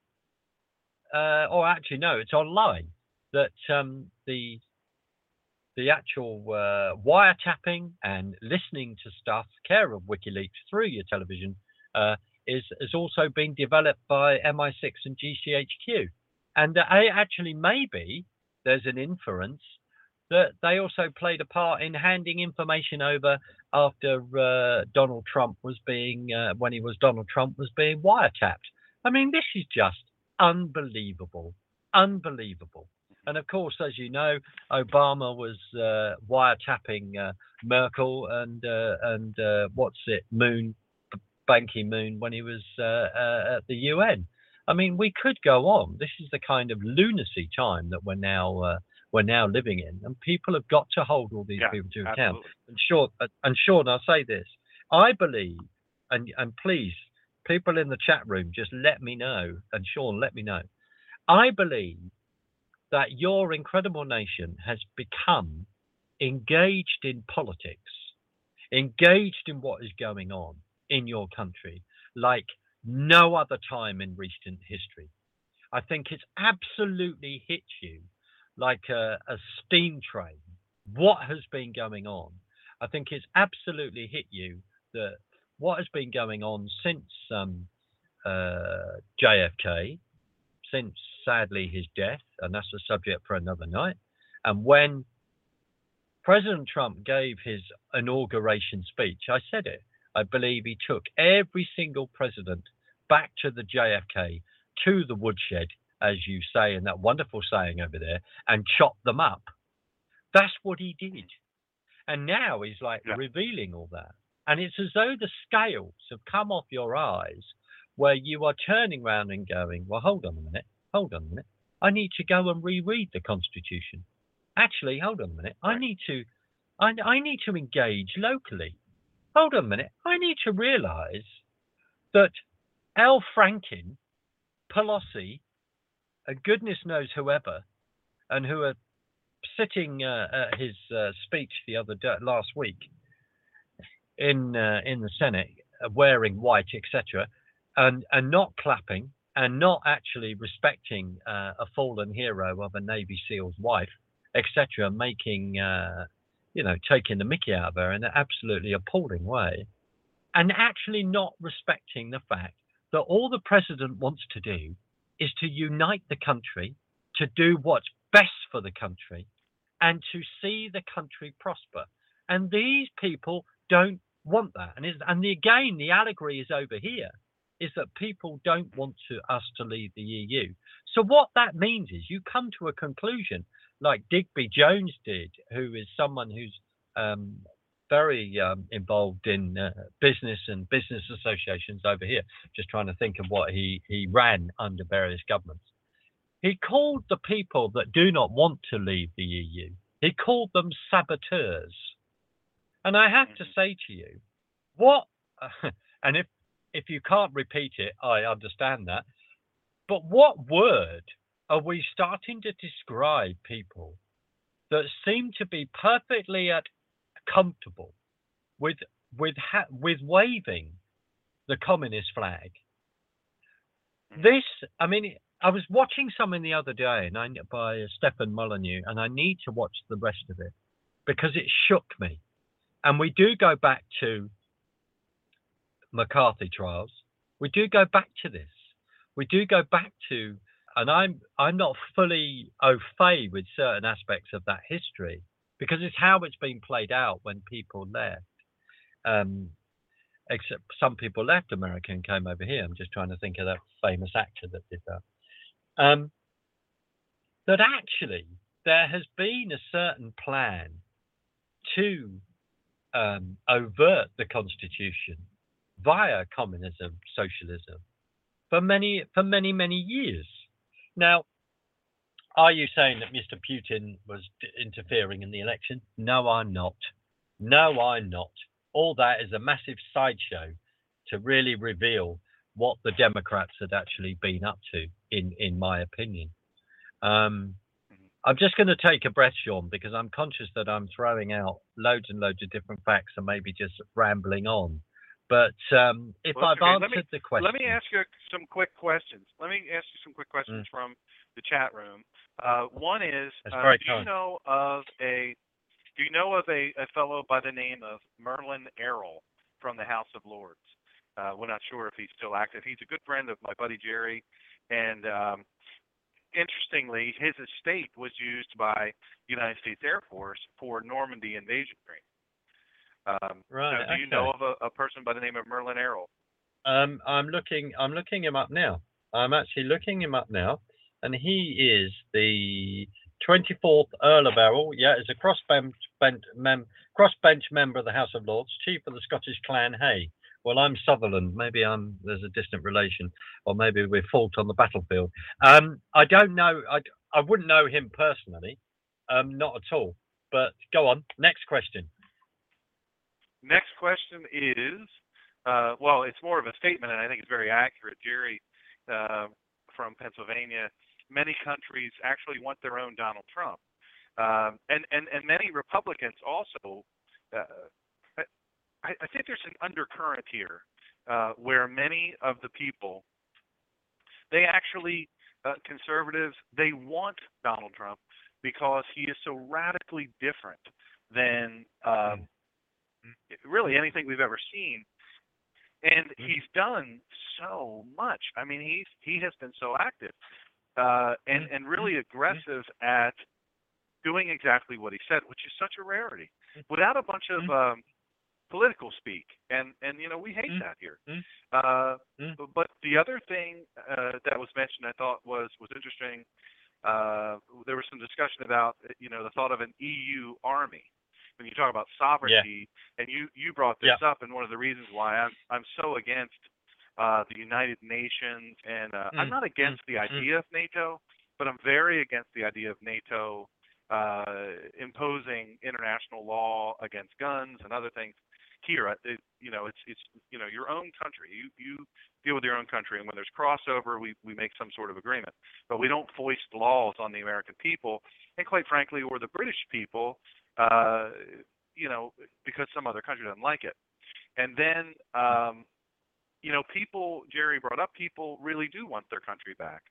uh, or actually no, it's online that um, the the actual uh, wiretapping and listening to stuff, care of WikiLeaks through your television, uh, is has also been developed by MI6 and GCHQ, and uh, actually maybe there's an inference that they also played a part in handing information over after uh, Donald Trump was being uh, when he was Donald Trump was being wiretapped. I mean, this is just unbelievable, unbelievable. And of course, as you know, Obama was uh, wiretapping uh, Merkel and uh, and uh, what's it, Moon, Ban Ki-moon when he was at the UN. I mean, we could go on. This is the kind of lunacy time that we're now we're now living in, and people have got to hold all these Yeah, people to account. absolutely. And Sean, and Sean, I'll say this: I believe, and and please, people in the chat room, just let me know, and Sean, let me know. I believe that your incredible nation has become engaged in politics, engaged in what is going on in your country like no other time in recent history. I think it's absolutely hit you like a, a steam train. What has been going on? I think it's absolutely hit you that what has been going on since um, uh, JFK, since sadly his death, and that's a subject for another night. And when President Trump gave his inauguration speech, I said it. I believe he took every single president back to the JFK, to the woodshed, as you say in that wonderful saying over there, and chop them up. That's what he did. And now he's like Yeah. revealing all that. And it's as though the scales have come off your eyes where you are turning around and going, well, hold on a minute, hold on a minute. I need to go and reread the Constitution. Actually, hold on a minute. I need to, I, I need to engage locally. Hold on a minute. I need to realise that Al Franken, Pelosi, and goodness knows whoever, and who are sitting uh, at his uh, speech the other day, last week in uh, in the Senate, uh, wearing white, etc., and and not clapping and not actually respecting uh, a fallen hero of a Navy SEAL's wife, etc., making uh, you know taking the Mickey out of her in an absolutely appalling way, and actually not respecting the fact that all the president wants to do is to unite the country, to do what's best for the country, and to see the country prosper. And these people don't want that. And, and the, again, the allegory is over here is that people don't want to, us to leave the EU. So what that means is you come to a conclusion like Digby Jones did, who is someone who's um, very um, involved in uh, business and business associations over here. Just trying to think of what he, he ran under various governments. He called the people that do not want to leave the EU, he called them saboteurs. And I have to Mhm. say to you, what, and if, if you can't repeat it, I understand that. But what word are we starting to describe people that seem to be perfectly at comfortable with with ha- with waving the communist flag? Mhm. This, I mean, I was watching something the other day, and I by Stefan Molyneux, and I need to watch the rest of it because it shook me. And we do go back to McCarthy trials. We do go back to this. We do go back to, and I'm I'm not fully au fait with certain aspects of that history because it's how it's been played out when people left. Um, except some people left America and came over here. I'm just trying to think of that famous actor that did that. Um, that actually there has been a certain plan to um, overt the constitution via communism, socialism for many for many many years. Now, are you saying that Mr. Putin was d- interfering in the election? No, I'm not. No, I'm not. All that is a massive sideshow to really reveal what the Democrats had actually been up to, in in my opinion. Um, I'm just going to take a breath, Sean, because I'm conscious that I'm throwing out loads and loads of different facts and maybe just rambling on. But um, if Well, I've okay. Answered me- the question, Let me ask you some quick questions. Let me ask you some quick questions from the chat room. Uh, one is, uh, very do you know of a do you know of a, a fellow by the name of Merlin Erroll from the House of Lords? Uh, we're not sure if he's still active. He's a good friend of my buddy Jerry, and um, interestingly, his estate was used by the United States Air Force for Normandy invasion training. Um, Right, so do you okay. know of a, a person by the name of Merlin Erroll? Um, I'm looking. I'm looking him up now. I'm actually looking him up now, and he is the 24th Earl of Erroll. Yeah, is a crossbench bench, mem, crossbench member of the House of Lords, chief of the Scottish clan Hay. Well, I'm Sutherland. Maybe I'm there's a distant relation, or maybe we're fought on the battlefield. Um, I don't know. I I wouldn't know him personally, um, not at all. But go on. Next question. Next question is, uh, well, it's more of a statement, and I think it's very accurate. Jerry uh, from Pennsylvania, many countries actually want their own Donald Trump, um, and and and many Republicans also. Uh, I, I think there's an undercurrent here uh, where many of the people, they actually uh, conservatives, they want Donald Trump because he is so radically different than um, really anything we've ever seen. And he's done so much. I mean, he's he has been so active uh, and and really aggressive at doing exactly what he said, which is such a rarity, without a bunch of um, political speak. And and you know we hate that here. Uh. But the other thing uh, that was mentioned, I thought was was interesting. Uh, there was some discussion about you know the thought of an EU army when you talk about sovereignty, and you you brought this up, and one of the reasons why I'm I'm so against uh, the United Nations, and uh, I'm Mm, not against the mm. idea of NATO, but I'm very against the idea of NATO uh, imposing international law against guns and other things. Here, it, you know, it's it's you know your own country. You you deal with your own country, and when there's crossover, we we make some sort of agreement. But we don't foist laws on the American people, and quite frankly, or the British people, uh, you know, because some other country doesn't like it. And then, um, you know, people, Jerry brought up, people really do want their country back,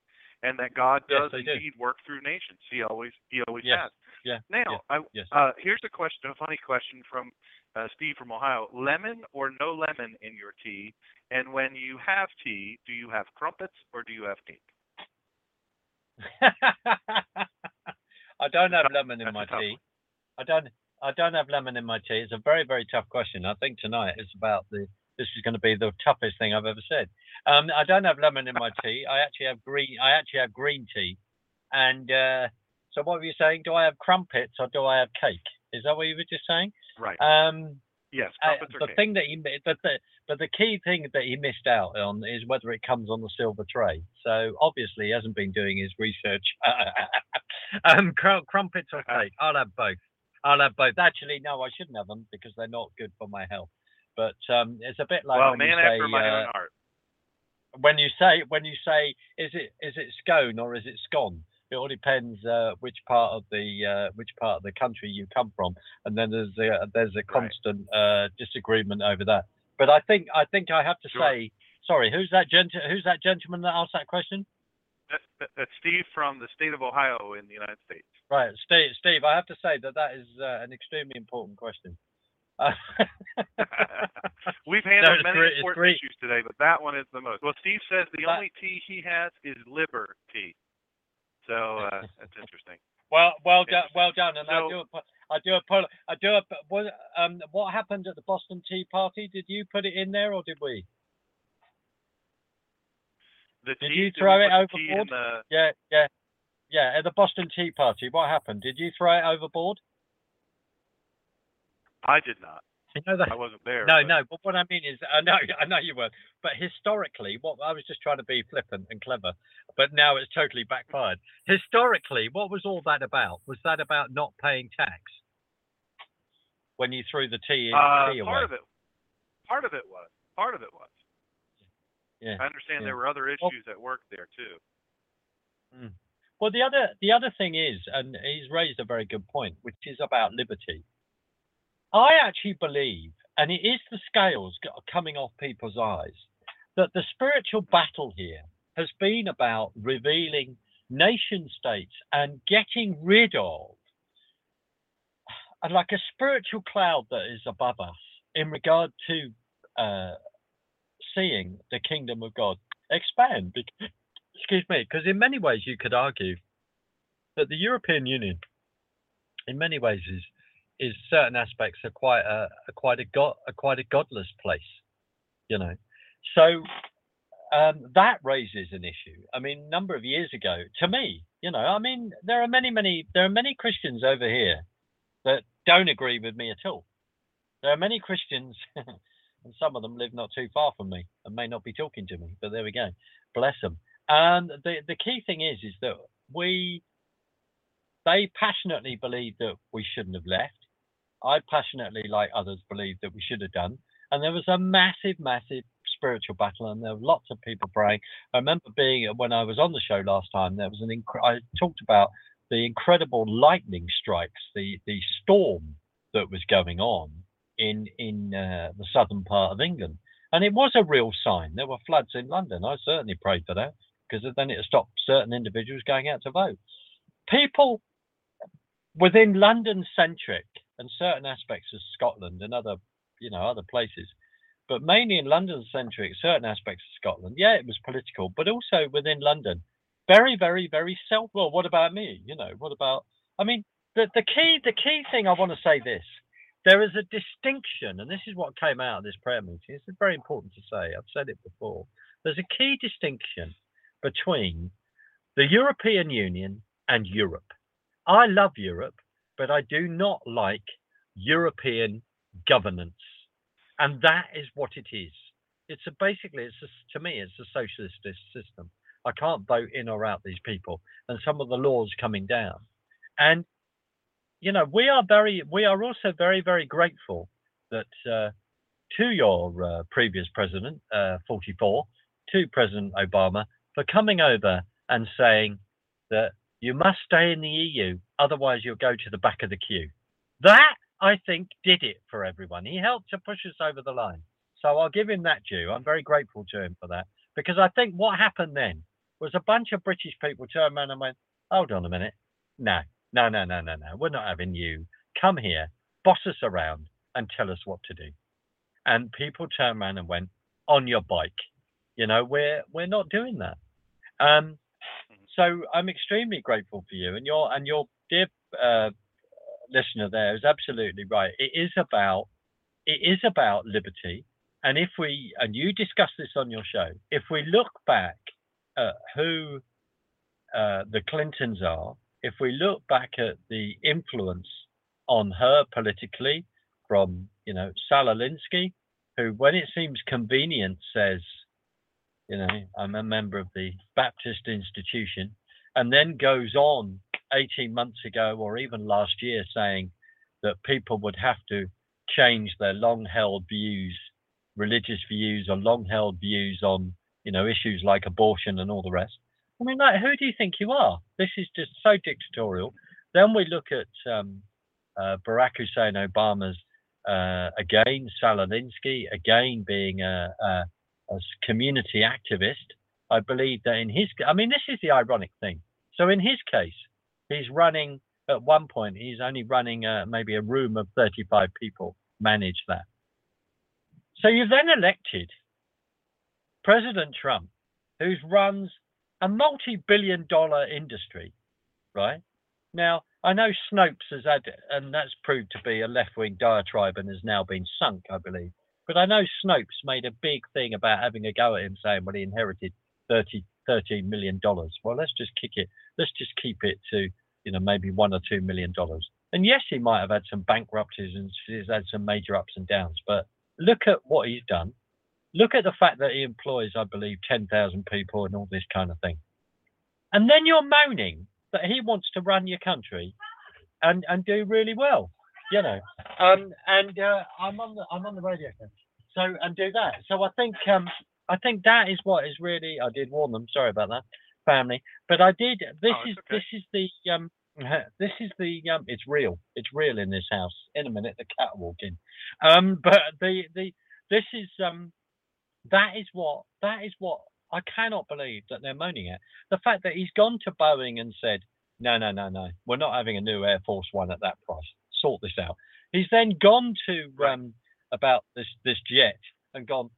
and that God Yes, does do. indeed work through nations. He always, he always Yes. has. Yeah. Now, I, Yes. uh, here's a question, a funny question from uh, Steve from Ohio: lemon or no lemon in your tea? And when you have tea, do you have crumpets or do you have cake? I don't have lemon in my tea. I don't. I don't have lemon in my tea. It's a very, very tough question. I think tonight is about the. This is going to be the toughest thing I've ever said. Um, I don't have lemon in my tea. I actually have green. I actually have green tea. And uh, so, what were you saying? Do I have crumpets or do I have cake? Is that what you were just saying? Right. Um, yes, I- crumpets or the cake. thing that he, but the, but the key thing that he missed out on is whether it comes on the silver tray. So obviously he hasn't been doing his research. um, crumpets or cake? I'll have both. I'll have both. Actually, no, I shouldn't have them because they're not good for my health. But um, it's a bit like well, when man you say, after my uh, own heart. when you say when you say is it is it scone or is it scone? It all depends uh, which part of the uh, which part of the country you come from, and then there's a, there's a Right. constant uh, disagreement over that. But I think I think I have to Sure. say sorry. Who's that gent? Who's that gentleman that asked that question? That, that, that's Steve from the state of Ohio in the United States. Right, Steve. Steve, I have to say that that is uh, an extremely important question. Uh, We've handled it's many great- important issues today, but that one is the most. Well, Steve says the That- only tea he has is liver tea. So uh, that's interesting. Well, well done, well done. And I do, I do, I do. What, um, what happened at the Boston Tea Party? Did you put it in there, or did we? The Did you throw it put the tea in overboard? the- Yeah, yeah, yeah. At the Boston Tea Party, what happened? Did you throw it overboard? I did not. You know that. I wasn't there. No, but- no. But what I mean is, I know, I know you were. But historically, what I was just trying to be flippant and clever, but now it's totally backfired. Historically, what was all that about? Was that about not paying tax when you threw the tea, Uh, tea away? part of it, part of it was, part of it was. Yeah. I understand yeah. there were other Well- issues at work there too. Well, the other the other thing is, and he's raised a very good point, which is about liberty. I actually believe, and it is the scales coming off people's eyes, that the spiritual battle here has been about revealing nation states and getting rid of uh, like a spiritual cloud that is above us in regard to uh, seeing the kingdom of God expand. Excuse me, because in many ways you could argue that the European Union, in many ways, is is certain aspects are quite a, a quite a god a quite a godless place, you know. So um, that raises an issue. I mean, a number of years ago, to me, you know, I mean, there are many, many, there are many Christians over here that don't agree with me at all. There are many Christians, and some of them live not too far from me and may not be talking to me, but there we go. Bless them. And the the key thing is, is that we, they passionately believe that we shouldn't have left. I passionately, like others, believe that we should have done. And there was a massive, massive spiritual battle, and there were lots of people praying. I remember being when I was on the show last time. There was an inc- I talked about the incredible lightning strikes, the the storm that was going on in in uh, the southern part of England, and it was a real sign. There were floods in London. I certainly prayed for that because then it stopped certain individuals going out to vote. People within London centric and certain aspects of Scotland and other you know other places but mainly in London centric, certain aspects of Scotland. Yeah, it was political, but also within London, very, very, very self. Well, what about me? You know, what about? I mean, the the key the key thing I want to say this. There is a distinction, and this is what came out of this prayer meeting. It's very important to say. I've said it before. There's a key distinction between the European Union and Europe. I love Europe, but I do not like European governance and that is what it is. It's a, basically, it's a, to me, it's a socialist system. I can't vote in or out these people, and some of the laws coming down. And you know, we are very, we are also very, very grateful that uh, to your uh, previous president, uh, 44, to President Obama, for coming over and saying that you must stay in the EU, otherwise you'll go to the back of the queue. That I think, did it for everyone. He helped to push us over the line. So I'll give him that due. I'm very grateful to him for that. Because I think what happened then was a bunch of British people turned around and went, hold on a minute. No, no, no, no, no, no. We're not having you come here, boss us around, and tell us what to do. And people turned around and went, on your bike. You know, we're we're not doing that. Um, so I'm extremely grateful for you and your and your dear uh, listener there is absolutely right. It is about it is about liberty. And if we and you discuss this on your show, if we look back at who uh, the Clintons are, if we look back at the influence on her politically from you know Saul Alinsky, who when it seems convenient says, you know, I'm a member of the Baptist institution, and then goes on 18 months ago or even last year saying that people would have to change their long held views, religious views, or long held views on, you know, issues like abortion and all the rest. I mean, like, who do you think you are? This is just so dictatorial. Then we look at um, uh, Barack Hussein Obama's, uh, again, Saul Alinsky, again being a, a, a community activist. I believe that in his, I mean, this is the ironic thing. So in his case, he's running at one point he's only running uh, maybe a room of 35 people manage that so you've then elected president trump who runs a multi-billion dollar industry right? Now i know snopes has had and that's proved to be a left-wing diatribe and has now been sunk i believe. But i know snopes made a big thing about having a go at him saying well he inherited 30 13 million dollars. Well let's just kick it let's just keep it to you know maybe one or two million dollars. And yes he might have had some bankruptcies and he's had some major ups and downs but look at what he's done look at the fact that he employs i believe 10,000 people and all this kind of thing and then you're moaning that he wants to run your country and and do really well you know um and uh, i'm on the i'm on the radio so and do that so i think um I think that is what is really. I did warn them. Sorry about that, family. But I did. This Oh, is okay. this is the um. This is the um. It's real. It's real in this house. In a minute, the cat will walk in. Um. But the the this is um. That is what that is what I cannot believe that they're moaning at. The fact that he's gone to Boeing and said, no, no, no, no, we're not having a new Air Force One at that price. Sort this out. He's then gone to um about this this jet and gone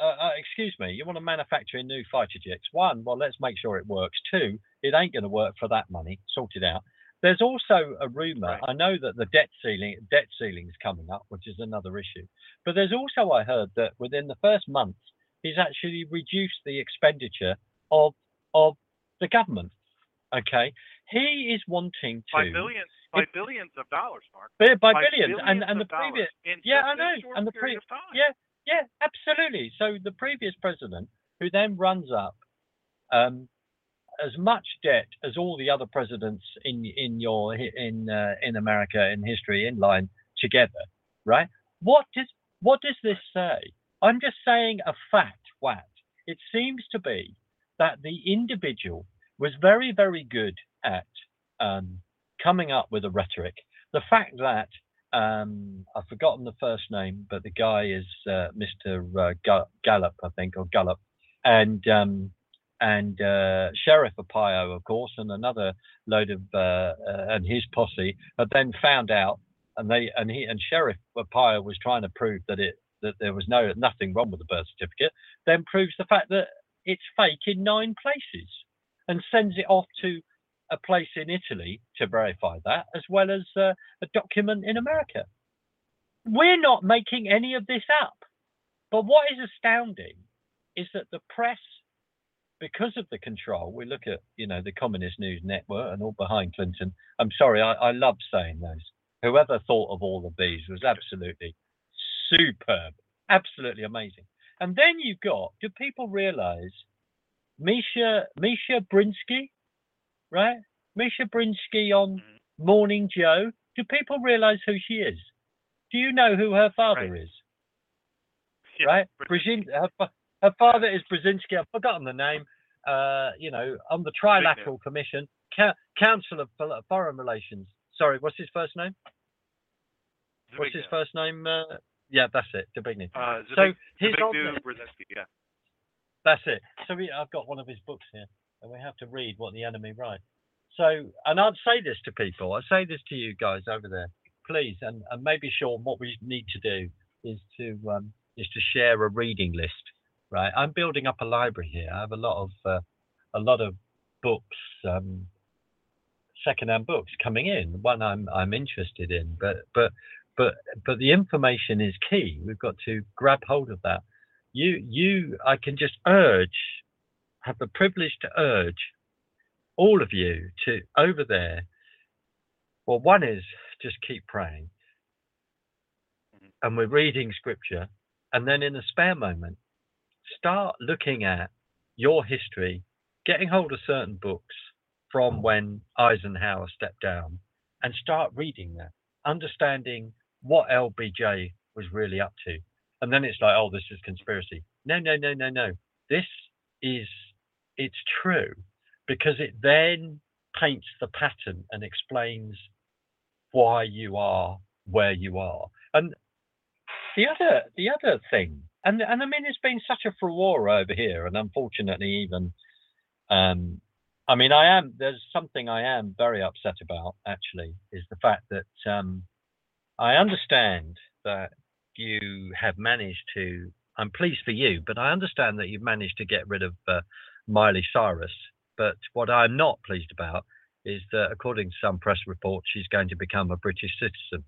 uh, uh, excuse me, you want to manufacture a new fighter jets. One, well, let's make sure it works. Two, it ain't going to work for that money. Sort it out. There's also a rumor. Right. I know that the debt ceiling debt ceiling is coming up, which is another issue. But there's also I heard that within the first month, he's actually reduced the expenditure of of the government. Okay, he is wanting to by millions, by If- billions of dollars, Mark. by, by By billions, and and the previous Yeah, I know, and the period pre- of time. yeah, yeah, absolutely. So the previous president, who then runs up um, as much debt as all the other presidents in in your in uh, in America in history in line together, right? What does what does this say? I'm just saying a fact. What it seems to be that the individual was very very good at um, coming up with a rhetoric. The fact that um, I've forgotten the first name, but the guy is uh, Mr. Uh, Gallup, I think, or Gallup, and um, and uh, Sheriff Arpaio, of course, and another load of uh, uh, and his posse had then found out, and they and he and Sheriff Arpaio was trying to prove that it that there was no nothing wrong with the birth certificate. Then proves the fact that it's fake in nine places, and sends it off to a place in Italy to verify that, as well as uh, a document in America. We're not making any of this up. But what is astounding is that the press, because of the control, we look at, you know, the Communist News Network and all behind Clinton. I'm sorry, I, I love saying those. Whoever thought of all of these was absolutely superb, absolutely amazing. And then you've got, do people realize Misha Misha Brinsky, right? Misha Brinsky on Mhm. Morning Joe. Do people realize who she is? Do you know who her father Right. is? Yeah, right? Brzezinski. Her, her father is Brzezinski. I've forgotten the name. Uh, you know, on the Trilateral Commission, Ca- Council of Foreign Relations. Sorry, what's his first name? What's his first name? Uh, yeah, that's it, Dubigny. Uh, So Zbig- he's on Zbigniew. Brzezinski, yeah. That's it. So we, I've got one of his books here, and we have to read what the enemy write. So, and I'd say this to people. I say this to you guys over there, please, and, and maybe Sean, what we need to do is to um, is to share a reading list. Right, I'm building up a library here. I have a lot of uh, a lot of books, um, secondhand books coming in. One I'm I'm interested in, but but but but the information is key. We've got to grab hold of that you you I can just urge have the privilege to urge all of you to over there well one is just keep praying Mhm. and we're reading scripture and then in a spare moment start looking at your history getting hold of certain books from when Eisenhower stepped down and start reading that understanding what LBJ was really up to and then it's like, oh, this is conspiracy. No, no, no, no, no. This is it's true because it then paints the pattern and explains why you are where you are. And the other the other thing, and and I mean, it's been such a furore over here, and unfortunately, even um, I mean, I am there's something I am very upset about actually is the fact that um, I understand that you have managed to. I'm pleased for you, but I understand that you've managed to get rid of uh, Miley Cyrus. But what I'm not pleased about is that, according to some press reports, she's going to become a British citizen.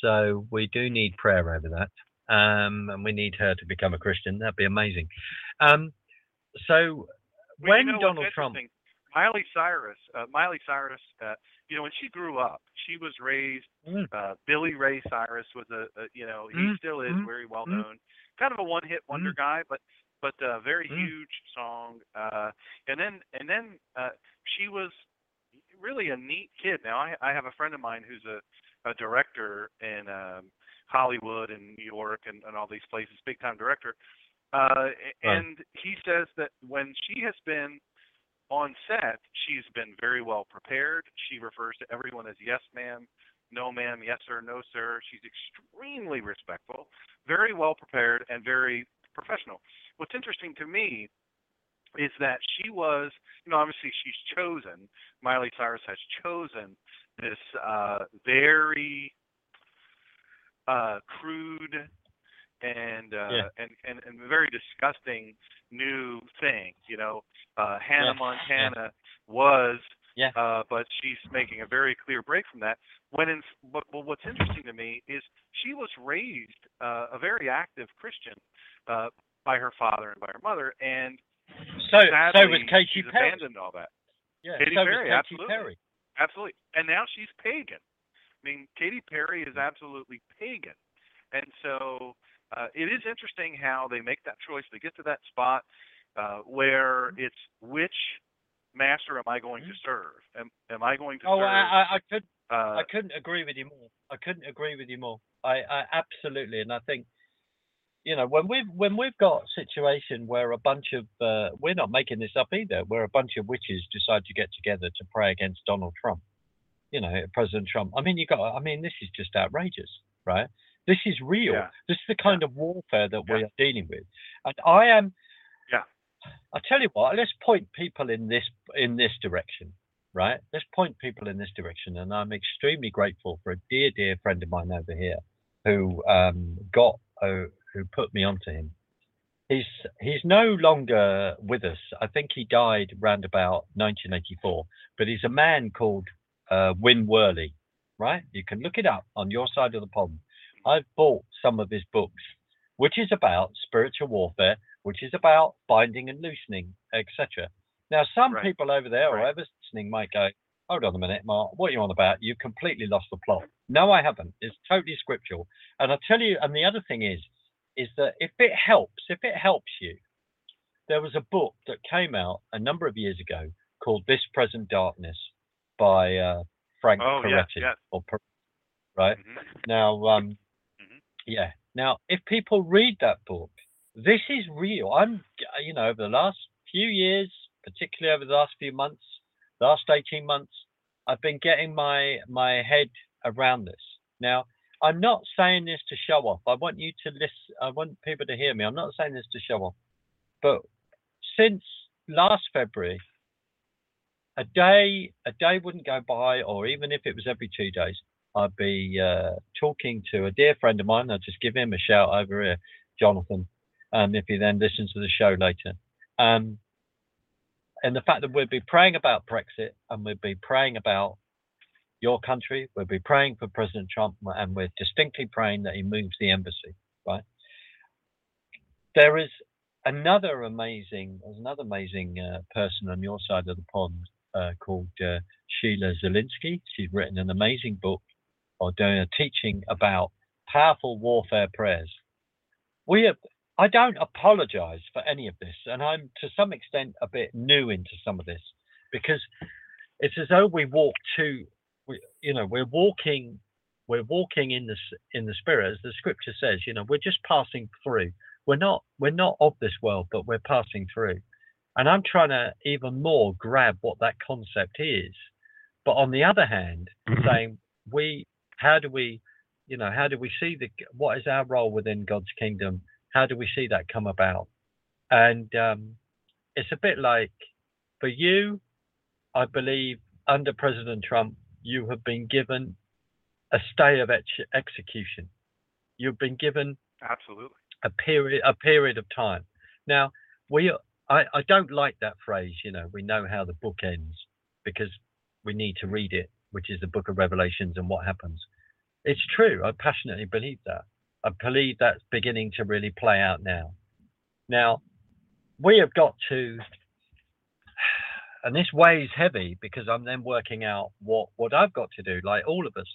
So we do need prayer over that, um, and we need her to become a Christian. That'd be amazing. Um, so Well, when you know Donald Trump? Miley Cyrus, uh, Miley Cyrus, uh, you know, when she grew up, she was raised. Mm. Uh, Billy Ray Cyrus was a, a you know, he Mm, still is mm, very well mm. known. Kind of a one-hit wonder guy, but but a very Mm. huge song. Uh, and then and then uh, she was really a neat kid. Now I I have a friend of mine who's a a director in um, Hollywood and New York and, and all these places, big time director. Uh, Right. and he says that when she has been on set, she's been very well prepared. She refers to everyone as yes, ma'am, no, ma'am, yes, sir, no, sir. She's extremely respectful, very well prepared, and very professional. What's interesting to me is that she was, you know, obviously she's chosen, Miley Cyrus has chosen this uh, very crude and uh, Yeah. and, and and very disgusting new thing. You know, uh, Hannah Yeah, Montana was, Yeah. uh, but she's making a very clear break from that. When in, but, well, what's interesting to me is she was raised uh, a very active Christian uh, by her father and by her mother, and So sadly so was Katy Perry. abandoned all that. Yeah, Katy so Perry, Katy absolutely. Perry. Absolutely. And now she's pagan. I mean, Katy Perry is absolutely pagan. And so uh, it is interesting how they make that choice. They get to that spot uh, where it's which master am I going to serve? Am, am I going to Oh, serve? I, I, I could uh, I couldn't agree with you more. I couldn't agree with you more. I, I absolutely, and I think, you know, when we've when we've got a situation where a bunch of uh, we're not making this up either, where a bunch of witches decide to get together to pray against Donald Trump, you know, President Trump. I mean, you got. I mean, this is just outrageous, right? This is real. Yeah. This is the kind of warfare that we are dealing with, and I am. Yeah. I tell you what. Let's point people in this in this direction right? Let's point people in this direction. And I'm extremely grateful for a dear, dear friend of mine over here who um, got, uh, who put me onto him. He's he's no longer with us. I think he died round about 1984. But he's a man called uh, Win Worley, right? You can look it up on your side of the pond. I've bought some of his books, which is about spiritual warfare, which is about binding and loosening, etc. Now, some Right. people over there or Right. ever listening might go, hold on a minute, Mark, what are you on about? You've completely lost the plot. No, I haven't. It's totally scriptural. And I'll tell you, and the other thing is, is that if it helps, if it helps you, there was a book that came out a number of years ago called This Present Darkness by uh, Frank Oh, Peretti. Or Per- right? mhm. Now, um, Mhm. yeah. Now, if people read that book, this is real. I'm, you know, over the last few years, particularly over the last few months, last 18 months, I've been getting my my head around this. Now, I'm not saying this to show off. I want you to listen. I want people to hear me. I'm not saying this to show off. But since last February, a day a day wouldn't go by, or even if it was every two days, I'd be uh, talking to a dear friend of mine. I'd just give him a shout over here, Jonathan, um, if he then listens to the show later. Um, and the fact that we'd be praying about Brexit and we'd be praying about your country, we'd be praying for President Trump, and we're distinctly praying that he moves the embassy, right? There is another amazing, there's another amazing uh, person on your side of the pond uh, called uh, Sheila Zilinsky. She's written an amazing book or doing a teaching about powerful warfare prayers. We have, I don't apologize for any of this, and I'm to some extent a bit new into some of this because it's as though we walk to, we, you know, we're walking, we're walking in the in the spirit, as the scripture says. You know, we're just passing through. We're not we're not of this world, but we're passing through. And I'm trying to even more grab what that concept is. But on the other hand, saying we how do we you know how do we see the what is our role within god's kingdom? How do we see that come about? And um, it's a bit like for you i believe under president trump you have been given a stay of ex- execution. You've been given Absolutely. a period a period of time. Now we I, I don't like that phrase you know we know how the book ends because we need to read it which is the book of revelations and what happens. It's true. I passionately believe that. I believe that's beginning to really play out now. Now we have got to and this weighs heavy because i'm then working out what what i've got to do like all of us.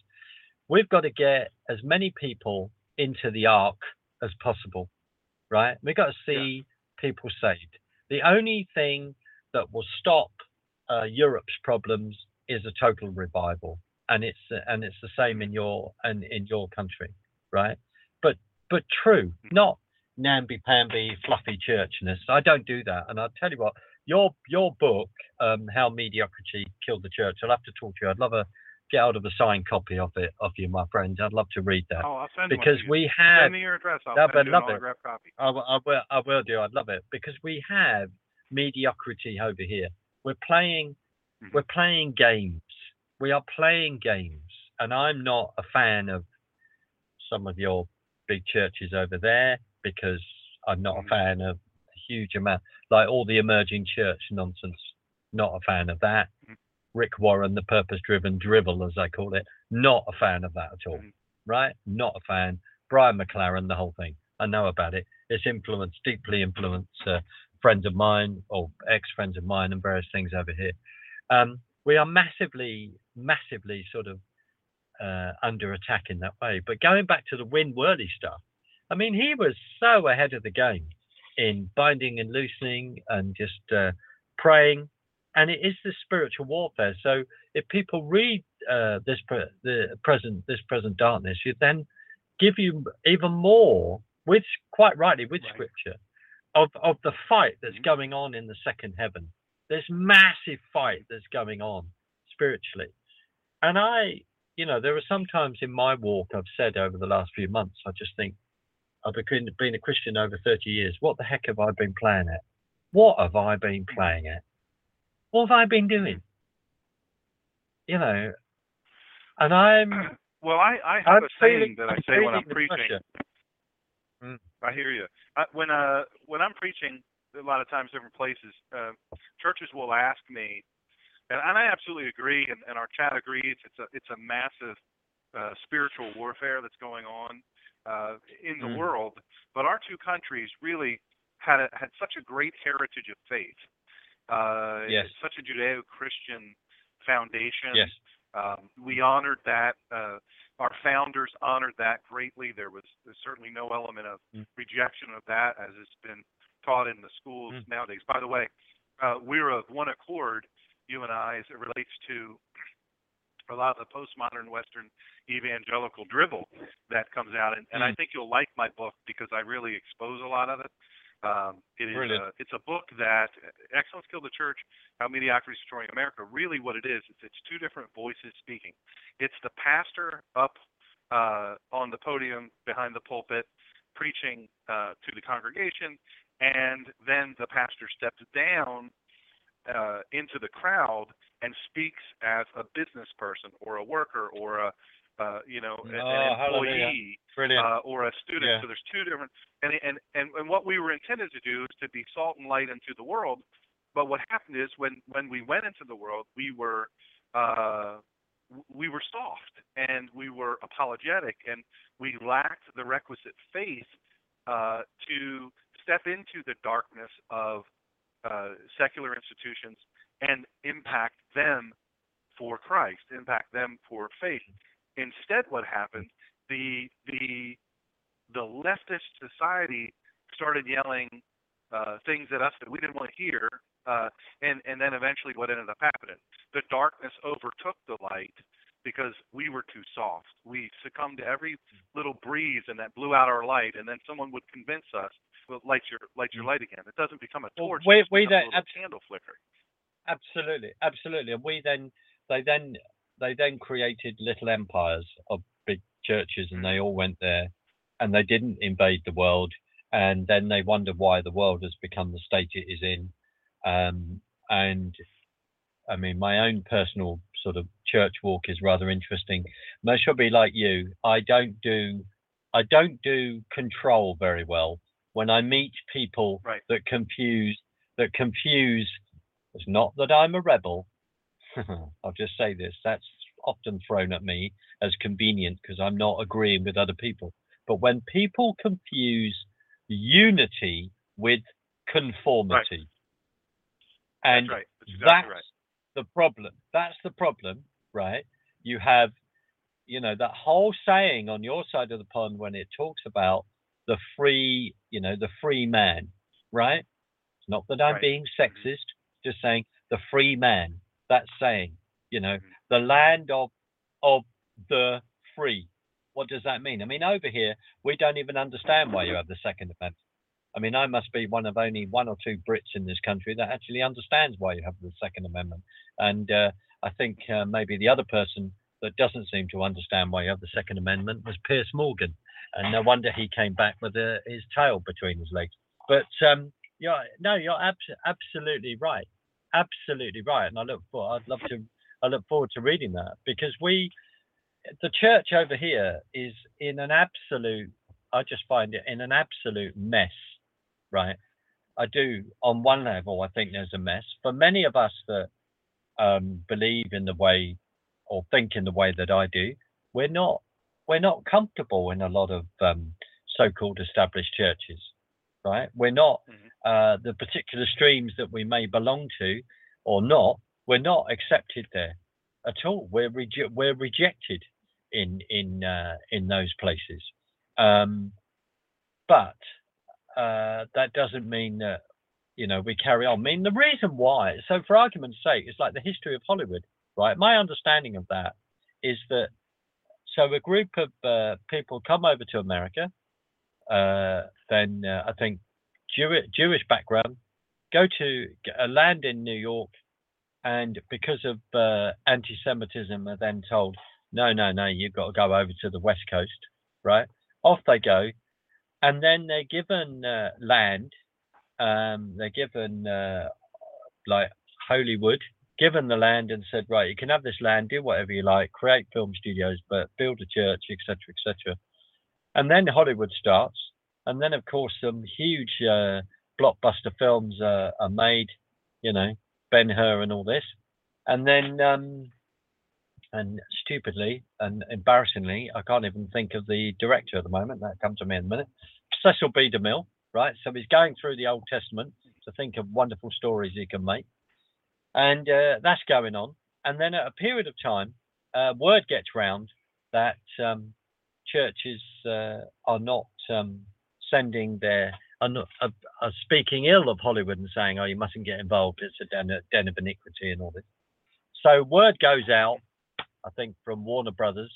We've got to get as many people into the ark as possible right? We've got to see people saved the only thing that will stop uh, europe's problems is a total revival and it's and it's the same in your and in your country right? But but true not namby pamby fluffy churchness. I don't do that and i'll tell you what your your book um how mediocrity killed the church i'll have to talk to you. I'd love a get out of a signed copy of it of you my friend i'd love to read that Oh, I'll send one because you. we have Send me your address. I'll send you an love it. copy. I, will- I will. I will do. I'd love it because we have mediocrity over here. We're playing. Mhm. We're playing games. We are playing games, and I'm not a fan of some of your big churches over there because I'm not Mhm. a fan of a huge amount, like all the emerging church nonsense. Not a fan of that. Mhm. Rick Warren, the purpose-driven drivel, as I call it, not a fan of that at all. Mhm. Right? Not a fan. Brian McLaren, the whole thing. I know about it. It's influenced, deeply influenced uh, friends of mine or ex-friends of mine and various things over here. Um, we are massively, massively sort of uh, under attack in that way. But going back to the Win Worley stuff, I mean, he was so ahead of the game in binding and loosening and just uh, praying. And it is the spiritual warfare. So if people read uh, this pre- the present this present darkness, you then give you even more, with quite rightly with Right. scripture, of of the fight that's Mhm. going on in the second heaven. This massive fight that's going on spiritually, and I, you know, there are some times in my walk I've said over the last few months, I just think I've been been a Christian over 30 years. What the heck have I been playing at? What have I been playing at? What have I been doing? You know, and I'm Well, I, I have I'm a saying feeling, that I I'm say when I'm preaching. pressure. I hear you. I, when uh when I'm preaching, a lot of times different places, uh, churches will ask me, and, and I absolutely agree, and, and our chat agrees. It's a it's a massive uh, spiritual warfare that's going on uh, in the Mm. world. But our two countries really had a, had such a great heritage of faith. Uh, Yes. Such a Judeo-Christian foundation. Yes. Um, we honored that. Uh, our founders honored that greatly. There was there's certainly no element of Mm. rejection of that as it's been taught in the schools Mm. nowadays. By the way, uh, we're of one accord, you and I, as it relates to a lot of the postmodern Western evangelical drivel that comes out, and, and I Mm. think you'll like my book because I really expose a lot of it. Um, it is Brilliant. a, it's a book that Excellence Killed the Church, How Mediocrity is Destroying America. Really, what it is, is it's two different voices speaking. It's the pastor up uh, on the podium behind the pulpit preaching uh, to the congregation, and then the pastor steps down uh, into the crowd and speaks as a business person or a worker or a uh, you know an, Oh, an employee uh, or a student. Yeah. So there's two different, and, and and and what we were intended to do is to be salt and light into the world. But what happened is when when we went into the world, we were uh, we were soft and we were apologetic and we lacked the requisite faith uh, to step into the darkness of uh, secular institutions and impact them for Christ, impact them for faith. Instead, what happened? The the the leftist society started yelling uh, things at us that we didn't want to hear, uh, and and then eventually, what ended up happening? The darkness overtook the light because we were too soft. We succumbed to every little breeze, and that blew out our light. And then someone would convince us, "Well, light your light your light again." It doesn't become a Well, torch; we- it just we becomes a abs- candle flicker. Absolutely, absolutely. And we then they then they then created little empires of big churches, and they all went there, and they didn't invade the world. And then they wonder why the world has become the state it is in. Um, and I mean, my own personal sort of church walk is rather interesting. I should be like you. I don't do I don't do control very well. When I meet people Right. that confuse that confuse it's not that I'm a rebel. I'll just say this. That's often thrown at me as convenient because I'm not agreeing with other people. But when people confuse unity with conformity, and That's right. That's exactly that's right. the problem. That's the problem, right? You have, you know, that whole saying on your side of the pond when it talks about the free, you know, the free man, right? It's not that I'm Right. being mm-hmm. sexist, just saying the free man. That saying, you know, Mhm. the land of of the free. What does that mean? I mean, over here we don't even understand why you have the Second Amendment. I mean, I must be one of only one or two Brits in this country that actually understands why you have the Second Amendment. And uh, I think uh, maybe the other person that doesn't seem to understand why you have the Second Amendment was Piers Morgan. And no wonder he came back with uh, his tail between his legs. But um, yeah, no, you're abs- absolutely right. Absolutely right. And I look for, I'd love to, I look forward to reading that because we, the church over here is in an absolute I just find it in an absolute mess, right? I do. On one level, I think there's a mess. For many of us that um, believe in the way or think in the way that I do, we're not we're not comfortable in a lot of um, so-called established churches, right? We're not Mhm. Uh, the particular streams that we may belong to or not. We're not accepted there at all. We're we're rejected in in uh, in those places. Um, but uh, that doesn't mean that you know we carry on. I mean, the reason why. So, for argument's sake, it's like the history of Hollywood, right? My understanding of that is that so a group of uh, people come over to America, uh, then uh, I think Jew- Jewish background, go to a land in New York, and because of uh, anti-Semitism, are then told, no, no, no, you've got to go over to the West Coast, right? Off they go, and then they're given uh, land. Um, they're given uh, like Hollywood, given the land and said, right, you can have this land, do whatever you like, create film studios, but build a church, etc., etc. And then Hollywood starts, and then of course some huge uh, blockbuster films uh, are made, you know, Ben Hur and all this, and then um, and stupidly and embarrassingly, I can't even think of the director at the moment. That comes to me in a minute. Cecil B. DeMille, right? So he's going through the Old Testament to think of wonderful stories he can make and uh, that's going on. And then at a period of time, uh, word gets round that um, churches uh, are not um, sending their are speaking ill of Hollywood and saying, "Oh, you mustn't get involved; it's a den, den of iniquity and all this." So word goes out, I think, from Warner Brothers,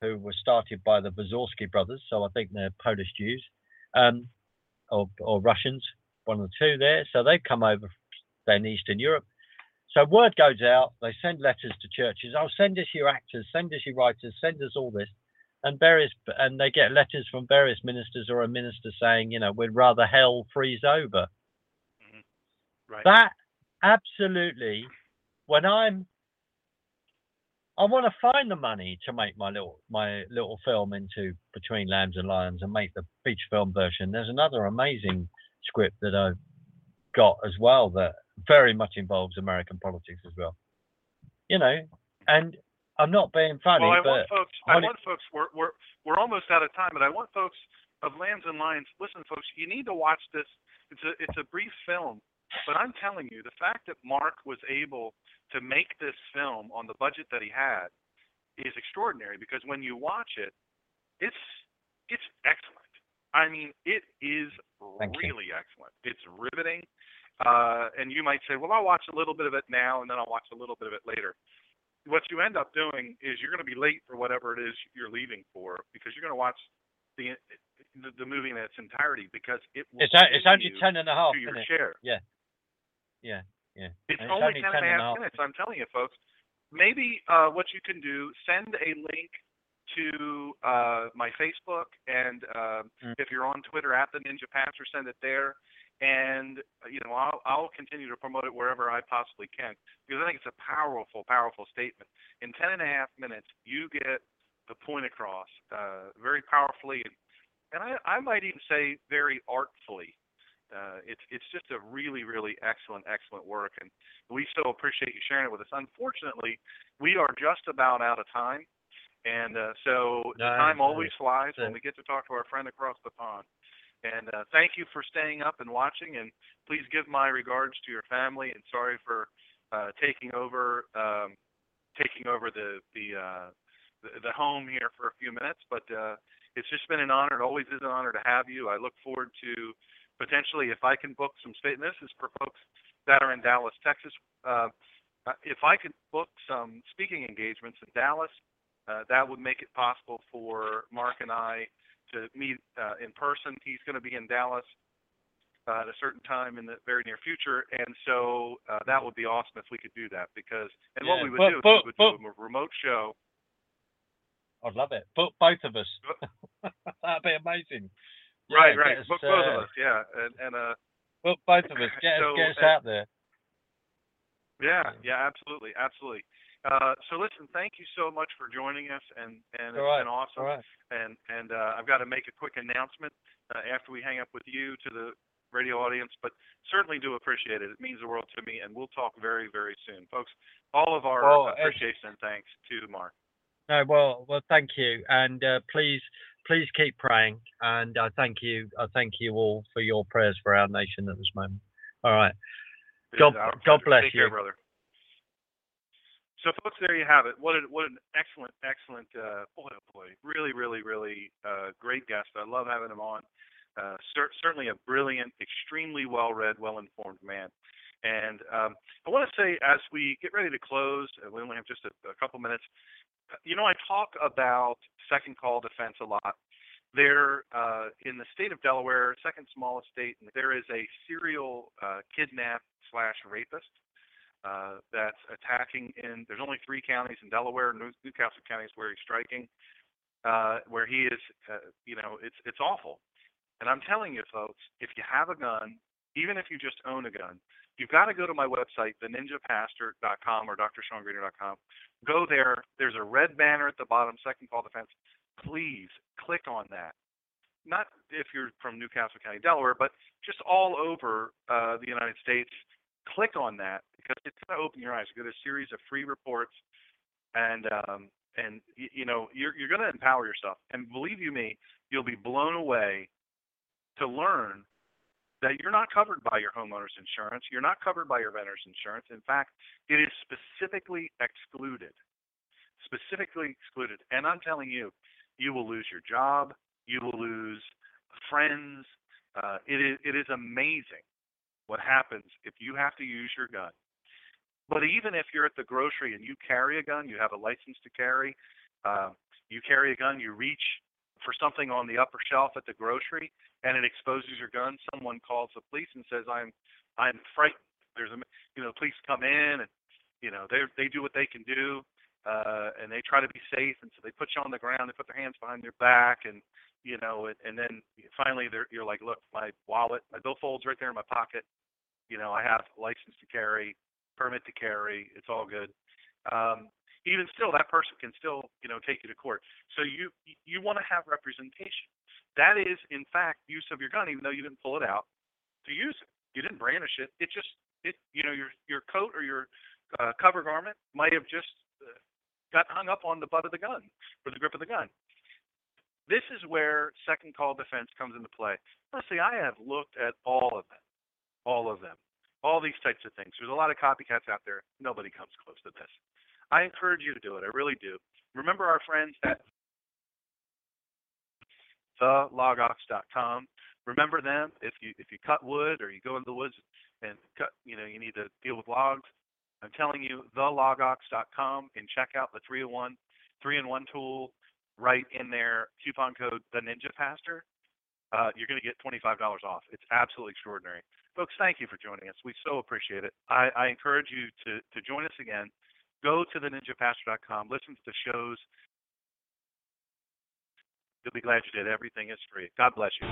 who were started by the Wazowski brothers. So I think they're Polish Jews, um, or or Russians, one of the two there. So they've come over then Eastern Europe. So word goes out. They send letters to churches. Oh, send us your actors, send us your writers, send us all this, and various and they get letters from various ministers or a minister saying, you know, we'd rather hell freeze over. Mm-hmm. Right. That absolutely. When I'm, I want to find the money to make my little my little film into Between Lambs and Lions and make the feature film version. There's another amazing script that I've got as well that very much involves American politics as well. You know, and I'm not being funny, well, I but want folks. I want folks. We're we're we're almost out of time, but I want folks of Lambs and Lions. Listen, folks, you need to watch this. It's a it's a brief film, but I'm telling you, the fact that Mark was able to make this film on the budget that he had is extraordinary. Because when you watch it, it's it's excellent. I mean, it is Thank you. really excellent. It's riveting. Uh, and you might say, well, I'll watch a little bit of it now, and then I'll watch a little bit of it later what you end up doing is you're going to be late for whatever it is you're leaving for because you're going to watch the the, the movie in its entirety because it will it's it's only continue ten and a half, to your isn't it? share. Yeah, yeah. It's it's only only 10 and a half minutes. I'm telling you, folks. Maybe uh, what you can do, send a link to uh, my Facebook, and uh, Mm. if you're on Twitter at the Ninja Pastor, send it there. And uh, you know, I'll, I'll continue to promote it wherever I possibly can because I think it's a powerful, powerful statement. In 10 and a half minutes, you get the point across uh, very powerfully, and, and I, I might even say very artfully. Uh, it's it's just a really really excellent excellent work, and we so appreciate you sharing it with us. Unfortunately, we are just about out of time, and uh, so No, time always flies when we get to talk to our friend across the pond. And uh, thank you for staying up and watching, and please give my regards to your family. And sorry for uh, taking over um, taking over the the, uh, the the home here for a few minutes, but uh, it's just been an honor. It always is an honor to have you. I look forward to potentially if I can book some. And this is for folks that are in Dallas, Texas. Uh, uh, if I could book some speaking engagements in Dallas, uh, that would make it possible for Mark and I to meet uh, in person. He's going to be in Dallas uh, at a certain time in the very near future, and so uh, that would be awesome if we could do that. Because and what we would but- do is but- we would but- do a remote show. I'd love it. Book both of us. That'd be amazing. Yeah, right, right. us, Book both uh, of us, yeah, and and uh, Book both of us. Get us, get us uh, out there. Yeah, yeah, absolutely, absolutely. Uh, so listen, thank you so much for joining us, and and it's All right, been awesome. Right. And and uh, I've got to make a quick announcement uh, after we hang up with you to the radio audience, but certainly do appreciate it. It means the world to me, and we'll talk very very soon, folks. All of our Well, appreciation and thanks to Mark. No, well, well, thank you, and uh, please, please keep praying, and I thank you, I thank you all for your prayers for our nation at this moment. All right, God- God bless Take care, you. brother. So, folks, there you have it. What an what an excellent, excellent uh, boy, oh boy, really, really, really uh, great guest. I love having him on. Uh, cer- certainly a brilliant, extremely well-read, well-informed man. And um, I want to say, as we get ready to close, we only have just a, a couple minutes. uh, You know, I talk about second call defense a lot. There, uh, in the state of Delaware, second smallest state, there is a serial uh, kidnap slash rapist uh, that's attacking in. There's only three counties in Delaware. New, Newcastle County is where he's striking. Uh, where he is, uh, you know, it's it's awful. And I'm telling you, folks, if you have a gun, even if you just own a gun, you've got to go to my website, theninjapastor.com or drshawngreener.com. Go there. There's a red banner at the bottom, second call defense. Please click on that. Not if you're from New Castle County, Delaware, but just all over uh, the United States. Click on that because it's going to open your eyes. Get a series of free reports, and um, and you know you're you're going to empower yourself. And believe you me, you'll be blown away to learn that you're not covered by your homeowner's insurance. You're not covered by your renter's insurance. In fact, it is specifically excluded. Specifically excluded. And I'm telling you, you will lose your job. You will lose friends. Uh, it is it is amazing what happens if you have to use your gun. But even if you're at the grocery and you carry a gun, you have a license to carry. Uh, you carry a gun. You reach for something on the upper shelf at the grocery, and it exposes your gun. Someone calls the police and says, "I'm I'm frightened." There's a you know the police come in and you know they they do what they can do, uh, and they try to be safe, and so they put you on the ground. They put their hands behind your back, and you know, and, and then finally they're you're like, "Look, my wallet, my billfold's right there in my pocket. You know, I have license to carry, permit to carry. It's all good." Um, even still, that person can still, you know, take you to court. So you you want to have representation. That is, in fact, use of your gun, even though you didn't pull it out to use it. You didn't brandish it. It just, it, you know, your your coat or your uh, cover garment might have just uh, got hung up on the butt of the gun or the grip of the gun. This is where second call defense comes into play. Honestly, I have looked at all of them, all of them, all these types of things. There's a lot of copycats out there. Nobody comes close to this. I encourage you to do it. I really do. Remember our friends at thelogox.com. Remember them if you if you cut wood or you go into the woods and cut you know you need to deal with logs. I'm telling you, thelogox.com and check out the 301 three in one tool right in there. Coupon code the Ninja Pastor. Uh, you're going to get $25 off. It's absolutely extraordinary. Folks, thank you for joining us. We so appreciate it. I, I encourage you to, to join us again. Go to theninjapastor.com, listen to the shows. You'll be glad you did. Everything is free. God bless you.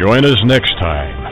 Join us next time